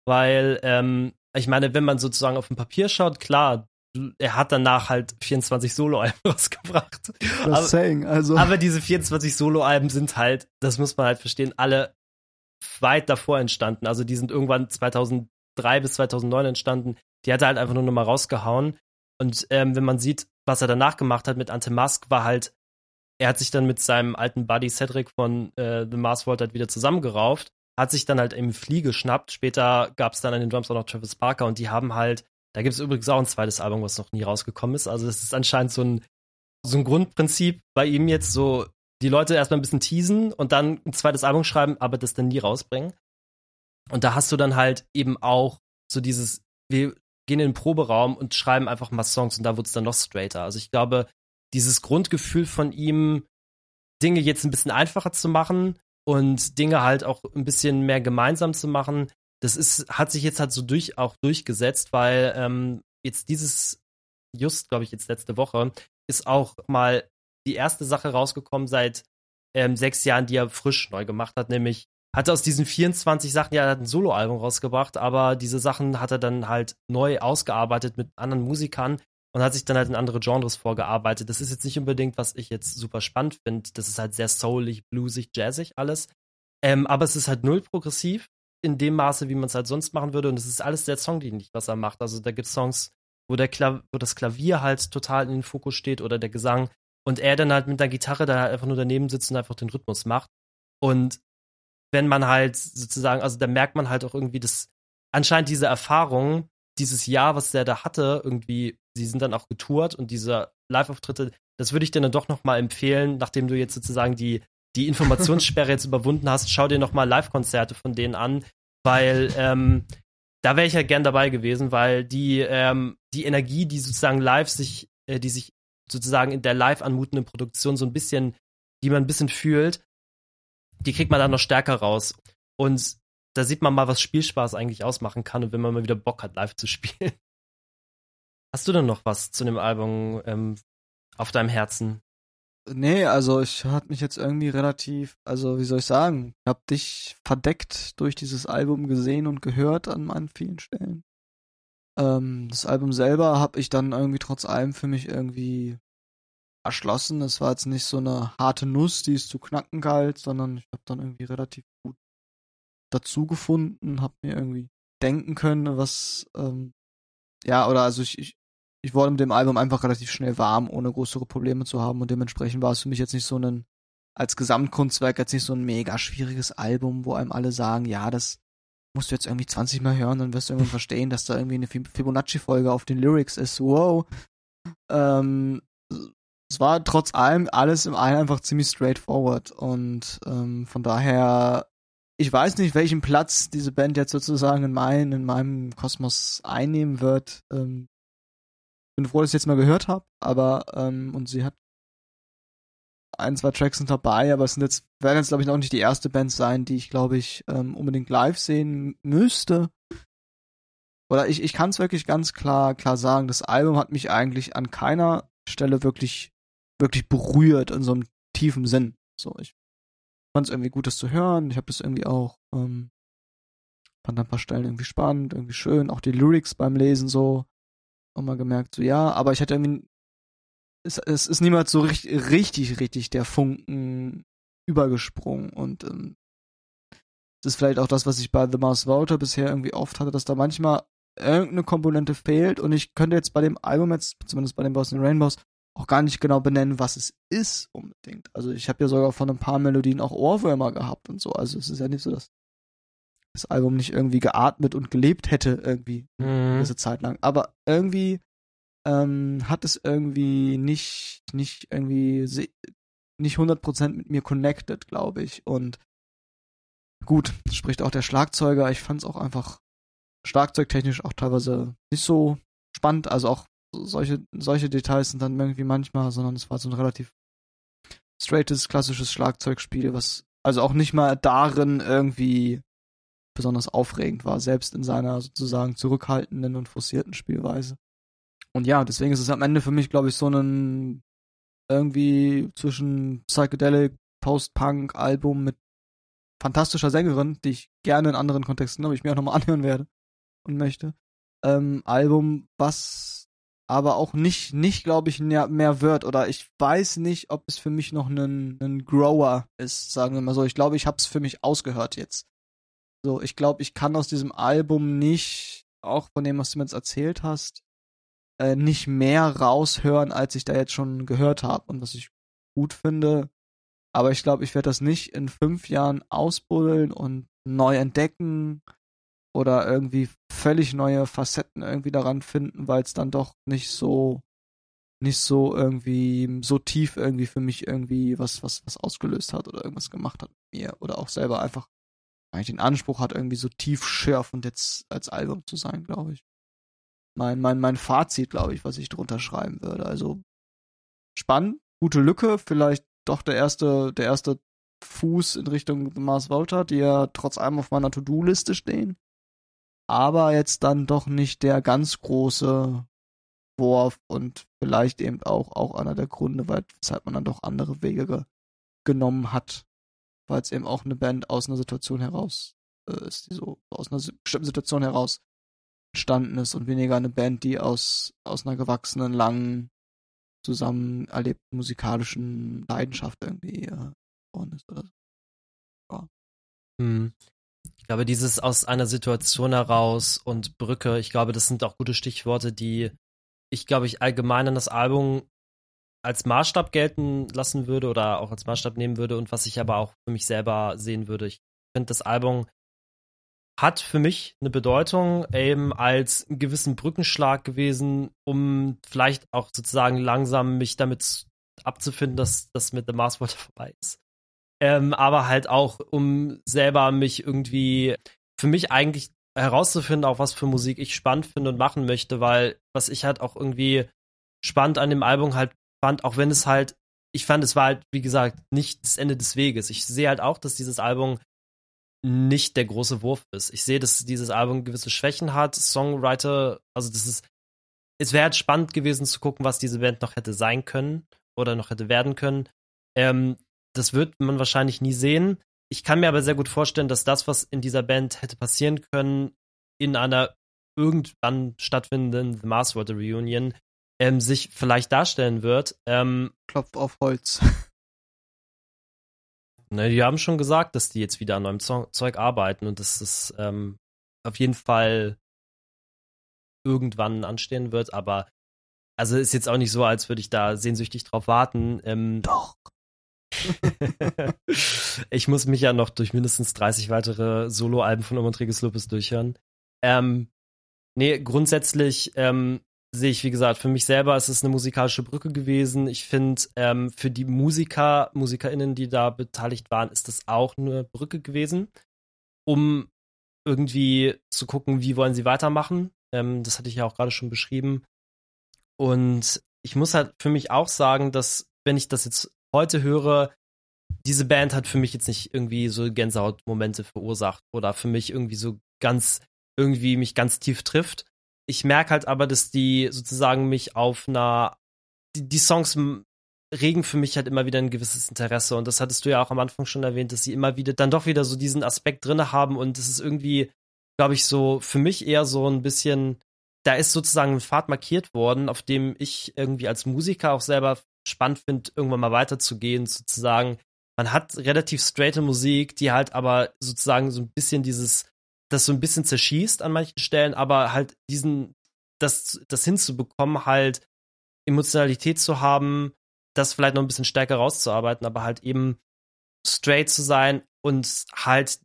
weil ähm, ich meine, wenn man sozusagen auf dem Papier schaut, klar, er hat danach halt 24 Soloalben rausgebracht. Aber- saying, also. Aber diese 24 Soloalben sind halt, das muss man halt verstehen, alle weit davor entstanden. Also die sind irgendwann 2003 bis 2009 entstanden. Die hat er halt einfach nur noch mal rausgehauen. Und ähm, wenn man sieht, was er danach gemacht hat mit Antemask, war halt, er hat sich dann mit seinem alten Buddy Cedric von äh, The Mars Vault halt wieder zusammengerauft, hat sich dann halt im Flea geschnappt. Später gab es dann an den Drums auch noch Travis Barker und die haben halt, da gibt es übrigens auch ein zweites Album, was noch nie rausgekommen ist. Also das ist anscheinend so ein, so ein Grundprinzip bei ihm jetzt so, die Leute erstmal ein bisschen teasen und dann ein zweites Album schreiben, aber das dann nie rausbringen. Und da hast du dann halt eben auch so dieses, wir gehen in den Proberaum und schreiben einfach mal Songs und da wurde es dann noch straighter. Also ich glaube, dieses Grundgefühl von ihm, Dinge jetzt ein bisschen einfacher zu machen und Dinge halt auch ein bisschen mehr gemeinsam zu machen, das ist, hat sich jetzt halt so durch, auch durchgesetzt, weil ähm, jetzt dieses, just, glaube ich, jetzt letzte Woche, ist auch mal die erste Sache rausgekommen seit ähm, sechs Jahren, die er frisch neu gemacht hat, nämlich hat er aus diesen 24 Sachen, ja, er hat ein Soloalbum rausgebracht, aber diese Sachen hat er dann halt neu ausgearbeitet mit anderen Musikern und hat sich dann halt in andere Genres vorgearbeitet. Das ist jetzt nicht unbedingt, was ich jetzt super spannend finde. Das ist halt sehr soulig, bluesig, jazzig alles. Ähm, aber es ist halt null progressiv in dem Maße, wie man es halt sonst machen würde. Und es ist alles sehr songdienlich, was er macht. Also da gibt es Songs, wo, der wo das Klavier halt total in den Fokus steht oder der Gesang und er dann halt mit der Gitarre da einfach nur daneben sitzt und einfach den Rhythmus macht. Und wenn man halt sozusagen, also da merkt man halt auch irgendwie, dass anscheinend diese Erfahrung, dieses Jahr, was der da hatte, irgendwie, sie sind dann auch getourt und diese Live-Auftritte, das würde ich dir dann doch noch mal empfehlen, nachdem du jetzt sozusagen die, die Informationssperre jetzt überwunden hast, schau dir noch mal Live-Konzerte von denen an, weil ähm, da wäre ich ja gern dabei gewesen, weil die, ähm, die Energie, die sozusagen live sich, äh, die sich sozusagen in der live anmutenden Produktion so ein bisschen, die man ein bisschen fühlt, die kriegt man dann noch stärker raus. Und da sieht man mal, was Spielspaß eigentlich ausmachen kann und wenn man mal wieder Bock hat, live zu spielen. Hast du denn noch was zu dem Album ähm, auf deinem Herzen? Nee, also ich hab mich jetzt irgendwie relativ, also wie soll ich sagen, ich hab dich verdeckt durch dieses Album gesehen und gehört an, an vielen Stellen. Ähm, das Album selber habe ich dann irgendwie trotz allem für mich irgendwie erschlossen. Es war jetzt nicht so eine harte Nuss, die ist zu knacken galt, sondern ich habe dann irgendwie relativ gut dazu gefunden, habe mir irgendwie denken können, was ähm, ja oder also ich, ich ich wurde mit dem Album einfach relativ schnell warm, ohne größere Probleme zu haben und dementsprechend war es für mich jetzt nicht so ein als Gesamtkunstwerk jetzt nicht so ein mega schwieriges Album, wo einem alle sagen, ja, das musst du jetzt irgendwie 20 Mal hören, dann wirst du irgendwann verstehen, dass da irgendwie eine Fibonacci-Folge auf den Lyrics ist. Wow. Ähm, es war trotz allem alles im einen einfach ziemlich straightforward und ähm, von daher ich weiß nicht, welchen Platz diese Band jetzt sozusagen in, mein, in meinem Kosmos einnehmen wird. Ähm, bin froh, dass ich jetzt mal gehört habe, aber ähm, und sie hat ein, zwei Tracks sind dabei, aber es sind jetzt, werden jetzt glaube ich auch nicht die erste Band sein, die ich glaube ich ähm, unbedingt live sehen müsste. Oder ich, ich kann es wirklich ganz klar, klar sagen, das Album hat mich eigentlich an keiner Stelle wirklich, wirklich berührt in so einem tiefen Sinn. So, ich fand es irgendwie gut, das zu hören. Ich habe das irgendwie auch, ähm, fand ein paar Stellen irgendwie spannend, irgendwie schön. Auch die Lyrics beim Lesen so. auch mal gemerkt, so ja, aber ich hätte irgendwie, es, es ist niemals so richtig, richtig, richtig der Funken übergesprungen und ähm, das ist vielleicht auch das, was ich bei The Mars Volta bisher irgendwie oft hatte, dass da manchmal irgendeine Komponente fehlt und ich könnte jetzt bei dem Album jetzt, zumindest bei den Boston Rainbows, auch gar nicht genau benennen, was es ist unbedingt. Also ich habe ja sogar von ein paar Melodien auch Ohrwürmer gehabt und so. Also es ist ja nicht so, dass das Album nicht irgendwie geatmet und gelebt hätte irgendwie mhm. diese Zeit lang. Aber irgendwie ähm, hat es irgendwie nicht nicht irgendwie nicht 100% mit mir connected, glaube ich. Und gut, spricht auch der Schlagzeuger. Ich fand es auch einfach schlagzeugtechnisch auch teilweise nicht so spannend. Also auch solche, solche Details sind dann irgendwie manchmal, sondern es war so ein relativ straightes, klassisches Schlagzeugspiel, was also auch nicht mal darin irgendwie besonders aufregend war, selbst in seiner sozusagen zurückhaltenden und forcierten Spielweise. Und ja, deswegen ist es am Ende für mich, glaube ich, so ein irgendwie zwischen Psychedelic, Post-Punk-Album mit fantastischer Sängerin, die ich gerne in anderen Kontexten, aber ich mir auch nochmal anhören werde und möchte. Ähm, Album, was aber auch nicht, nicht glaube ich, mehr, wird. Oder ich weiß nicht, ob es für mich noch ein, ein Grower ist, sagen wir mal so. Ich glaube, ich habe es für mich ausgehört jetzt. So, ich glaube, ich kann aus diesem Album nicht, auch von dem, was du mir jetzt erzählt hast, äh, nicht mehr raushören, als ich da jetzt schon gehört habe und was ich gut finde. Aber ich glaube, ich werde das nicht in fünf Jahren ausbuddeln und neu entdecken oder irgendwie völlig neue Facetten irgendwie daran finden, weil es dann doch nicht so nicht so irgendwie so tief irgendwie für mich irgendwie was was was ausgelöst hat oder irgendwas gemacht hat mit mir oder auch selber einfach eigentlich den Anspruch hat irgendwie so tief schürfend jetzt als Album zu sein, glaube ich. Mein mein mein Fazit, glaube ich, was ich drunter schreiben würde. Also spannend, gute Lücke, vielleicht doch der erste der erste Fuß in Richtung Mars Volta, die ja trotz allem auf meiner To-Do-Liste stehen aber jetzt dann doch nicht der ganz große Wurf und vielleicht eben auch, auch einer der Gründe, weshalb man dann doch andere Wege ge genommen hat, weil es eben auch eine Band aus einer Situation heraus äh, ist, die so aus einer bestimmten Situation heraus entstanden ist und weniger eine Band, die aus, aus einer gewachsenen, langen, zusammen erlebten musikalischen Leidenschaft irgendwie äh, geworden ist oder so. Ja. Hm. Ich glaube, dieses aus einer Situation heraus und Brücke, ich glaube, das sind auch gute Stichworte, die ich, glaube ich, allgemein an das Album als Maßstab gelten lassen würde oder auch als Maßstab nehmen würde und was ich aber auch für mich selber sehen würde. Ich finde, das Album hat für mich eine Bedeutung eben als einen gewissen Brückenschlag gewesen, um vielleicht auch sozusagen langsam mich damit abzufinden, dass das mit The Mars Volta vorbei ist ähm, aber halt auch, um selber mich irgendwie für mich eigentlich herauszufinden, auch was für Musik ich spannend finde und machen möchte, weil was ich halt auch irgendwie spannend an dem Album halt fand, auch wenn es halt, ich fand, es war halt, wie gesagt, nicht das Ende des Weges. Ich sehe halt auch, dass dieses Album nicht der große Wurf ist. Ich sehe, dass dieses Album gewisse Schwächen hat, Songwriter, also das ist, es wäre halt spannend gewesen zu gucken, was diese Band noch hätte sein können oder noch hätte werden können. Ähm, das wird man wahrscheinlich nie sehen. Ich kann mir aber sehr gut vorstellen, dass das, was in dieser Band hätte passieren können, in einer irgendwann stattfindenden The Mars Water Reunion, ähm, sich vielleicht darstellen wird. Ähm, Klopf auf Holz. Ne, die haben schon gesagt, dass die jetzt wieder an neuem Zeug arbeiten und dass es ähm, auf jeden Fall irgendwann anstehen wird, aber also ist jetzt auch nicht so, als würde ich da sehnsüchtig drauf warten. Ähm, Doch. ich muss mich ja noch durch mindestens 30 weitere Soloalben von Omontrigus Lopez durchhören. Ähm, nee, grundsätzlich ähm, sehe ich, wie gesagt, für mich selber ist es eine musikalische Brücke gewesen. Ich finde, ähm, für die Musiker, MusikerInnen, die da beteiligt waren, ist das auch eine Brücke gewesen, um irgendwie zu gucken, wie wollen sie weitermachen. Ähm, das hatte ich ja auch gerade schon beschrieben. Und ich muss halt für mich auch sagen, dass, wenn ich das jetzt heute höre, diese Band hat für mich jetzt nicht irgendwie so Gänsehautmomente verursacht oder für mich irgendwie so ganz, irgendwie mich ganz tief trifft. Ich merke halt aber, dass die sozusagen mich auf einer, die, die Songs regen für mich halt immer wieder ein gewisses Interesse und das hattest du ja auch am Anfang schon erwähnt, dass sie immer wieder dann doch wieder so diesen Aspekt drinne haben und es ist irgendwie, glaube ich, so für mich eher so ein bisschen da ist sozusagen ein Pfad markiert worden, auf dem ich irgendwie als Musiker auch selber spannend finde, irgendwann mal weiterzugehen, sozusagen. Man hat relativ straighte Musik, die halt aber sozusagen so ein bisschen dieses, das so ein bisschen zerschießt an manchen Stellen, aber halt diesen, das, das hinzubekommen, halt Emotionalität zu haben, das vielleicht noch ein bisschen stärker rauszuarbeiten, aber halt eben straight zu sein und halt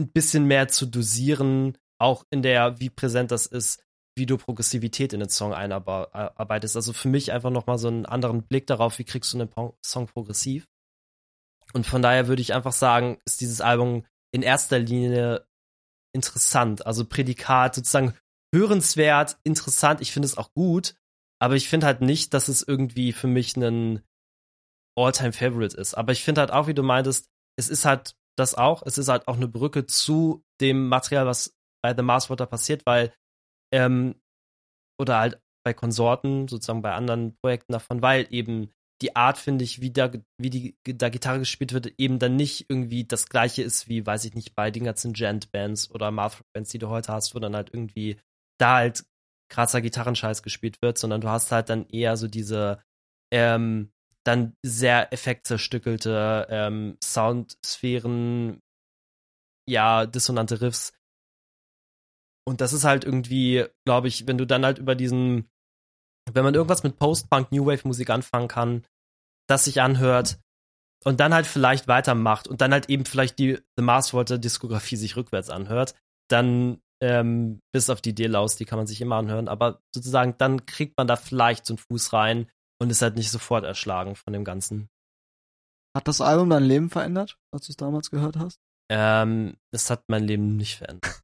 ein bisschen mehr zu dosieren, auch in der, wie präsent das ist, wie du Progressivität in den Song einarbeitest. Also für mich einfach nochmal so einen anderen Blick darauf, wie kriegst du einen Song progressiv. Und von daher würde ich einfach sagen, ist dieses Album in erster Linie interessant. Also Prädikat sozusagen hörenswert, interessant. Ich finde es auch gut, aber ich finde halt nicht, dass es irgendwie für mich ein All-Time-Favorite ist. Aber ich finde halt auch, wie du meintest, es ist halt das auch, es ist halt auch eine Brücke zu dem Material, was bei The Mars Water passiert, weil, ähm, oder halt bei Konsorten, sozusagen bei anderen Projekten davon, weil eben die Art, finde ich, wie da, wie die, da Gitarre gespielt wird, eben dann nicht irgendwie das gleiche ist wie, weiß ich nicht, bei den ganzen Gent-Bands oder Math-Bands, die du heute hast, wo dann halt irgendwie da halt krasser Gitarrenscheiß gespielt wird, sondern du hast halt dann eher so diese, ähm, dann sehr effektzerstückelte ähm, Soundsphären, ja, dissonante Riffs. Und das ist halt irgendwie, glaube ich, wenn du dann halt über diesen, wenn man irgendwas mit Post-Punk, New Wave Musik anfangen kann, das sich anhört und dann halt vielleicht weitermacht und dann halt eben vielleicht die The Mars Water Diskografie sich rückwärts anhört, dann ähm, bis auf die Delaus, die kann man sich immer anhören, aber sozusagen dann kriegt man da vielleicht so einen Fuß rein und ist halt nicht sofort erschlagen von dem Ganzen. Hat das Album dein Leben verändert, als du es damals gehört hast? Ähm, es hat mein Leben nicht verändert.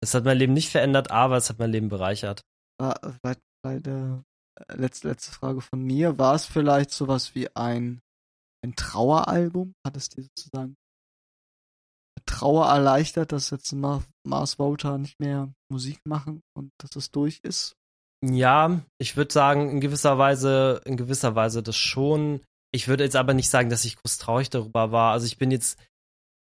Es hat mein Leben nicht verändert, aber es hat mein Leben bereichert. Ah, vielleicht, vielleicht äh, letzte, letzte Frage von mir. War es vielleicht sowas wie ein, ein Traueralbum? Hat es dir sozusagen Trauer erleichtert, dass jetzt Mars Volta nicht mehr Musik machen und dass es durch ist? Ja, ich würde sagen, in gewisser Weise, in gewisser Weise das schon. Ich würde jetzt aber nicht sagen, dass ich groß traurig darüber war. Also ich bin jetzt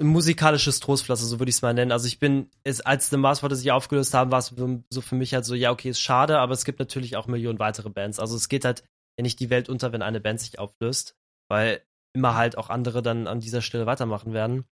musikalisches Trostpflaster, so würde ich es mal nennen. Also ich bin, es, als The Mars Volta sich aufgelöst haben, war es so für mich halt so, ja, okay, ist schade, aber es gibt natürlich auch Millionen weitere Bands. Also es geht halt ja nicht die Welt unter, wenn eine Band sich auflöst, weil immer halt auch andere dann an dieser Stelle weitermachen werden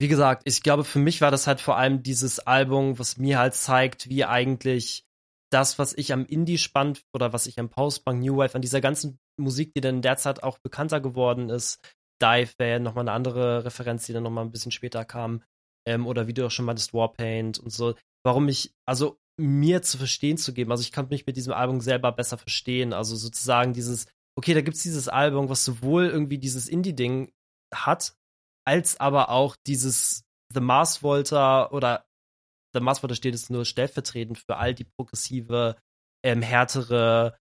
wie gesagt, ich glaube, für mich war das halt vor allem dieses Album, was mir halt zeigt, wie eigentlich das, was ich am Indie spannend oder was ich am Postpunk New Wave an dieser ganzen Musik, die dann derzeit auch bekannter geworden ist, Dive wäre nochmal eine andere Referenz, die dann nochmal ein bisschen später kam, ähm, oder wie du auch schon meintest, Warpaint und so. Warum ich, also mir zu verstehen zu geben, also ich kann mich mit diesem Album selber besser verstehen, also sozusagen dieses, okay, da gibt's dieses Album, was sowohl irgendwie dieses Indie-Ding hat, als aber auch dieses The Mars Volta oder The Mars Volta steht es nur stellvertretend für all die progressive, ähm, härtere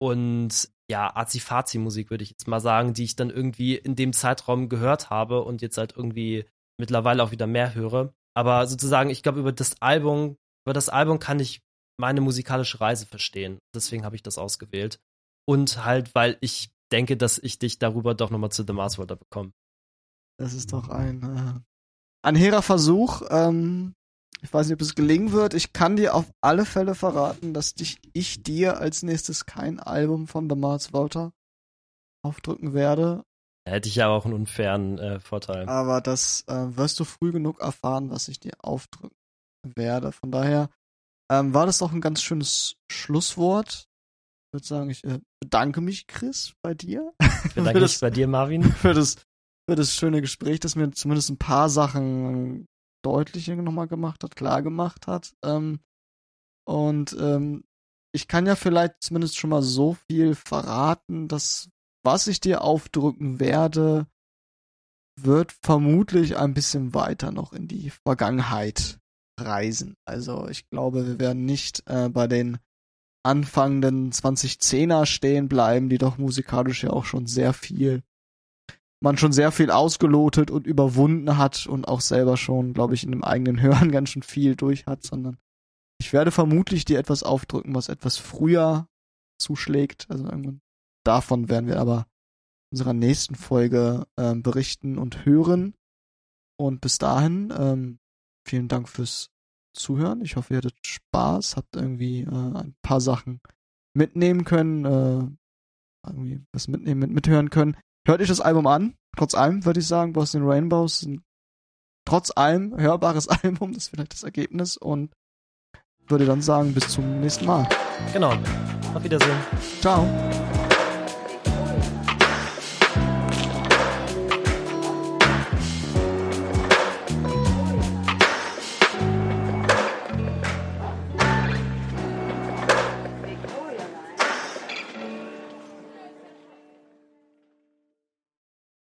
und ja, Azi-Fazi-Musik, würde ich jetzt mal sagen, die ich dann irgendwie in dem Zeitraum gehört habe und jetzt halt irgendwie mittlerweile auch wieder mehr höre. Aber sozusagen, ich glaube, über das Album, über das Album kann ich meine musikalische Reise verstehen. Deswegen habe ich das ausgewählt. Und halt, weil ich denke, dass ich dich darüber doch nochmal zu The Mars Volta bekomme. Das ist doch ein, äh, ein hehrer Versuch. Ähm, ich weiß nicht, ob es gelingen wird. Ich kann dir auf alle Fälle verraten, dass dich, ich dir als nächstes kein Album von The Mars Walter aufdrücken werde. Da hätte ich ja auch einen unfairen äh, Vorteil. Aber das äh, wirst du früh genug erfahren, was ich dir aufdrücken werde. Von daher ähm, war das doch ein ganz schönes Schlusswort. Ich würde sagen, ich äh, bedanke mich, Chris, bei dir. Ich bedanke mich bei dir, Marvin. Für das für das schöne Gespräch, das mir zumindest ein paar Sachen deutlicher nochmal gemacht hat, klar gemacht hat. Ähm, und ähm, ich kann ja vielleicht zumindest schon mal so viel verraten, dass was ich dir aufdrücken werde, wird vermutlich ein bisschen weiter noch in die Vergangenheit reisen. Also ich glaube, wir werden nicht äh, bei den anfangenden 2010er stehen bleiben, die doch musikalisch ja auch schon sehr viel man schon sehr viel ausgelotet und überwunden hat und auch selber schon, glaube ich, in dem eigenen Hören ganz schön viel durch hat, sondern ich werde vermutlich dir etwas aufdrücken, was etwas früher zuschlägt. Also irgendwann davon werden wir aber in unserer nächsten Folge äh, berichten und hören. Und bis dahin, ähm, vielen Dank fürs Zuhören. Ich hoffe, ihr hattet Spaß, habt irgendwie äh, ein paar Sachen mitnehmen können, äh, irgendwie was mitnehmen, mit, mithören können. Hört euch das Album an. Trotz allem würde ich sagen, Boston Rainbows ein trotz allem hörbares Album, das ist vielleicht das Ergebnis und würde dann sagen, bis zum nächsten Mal. Genau. Auf Wiedersehen. Ciao.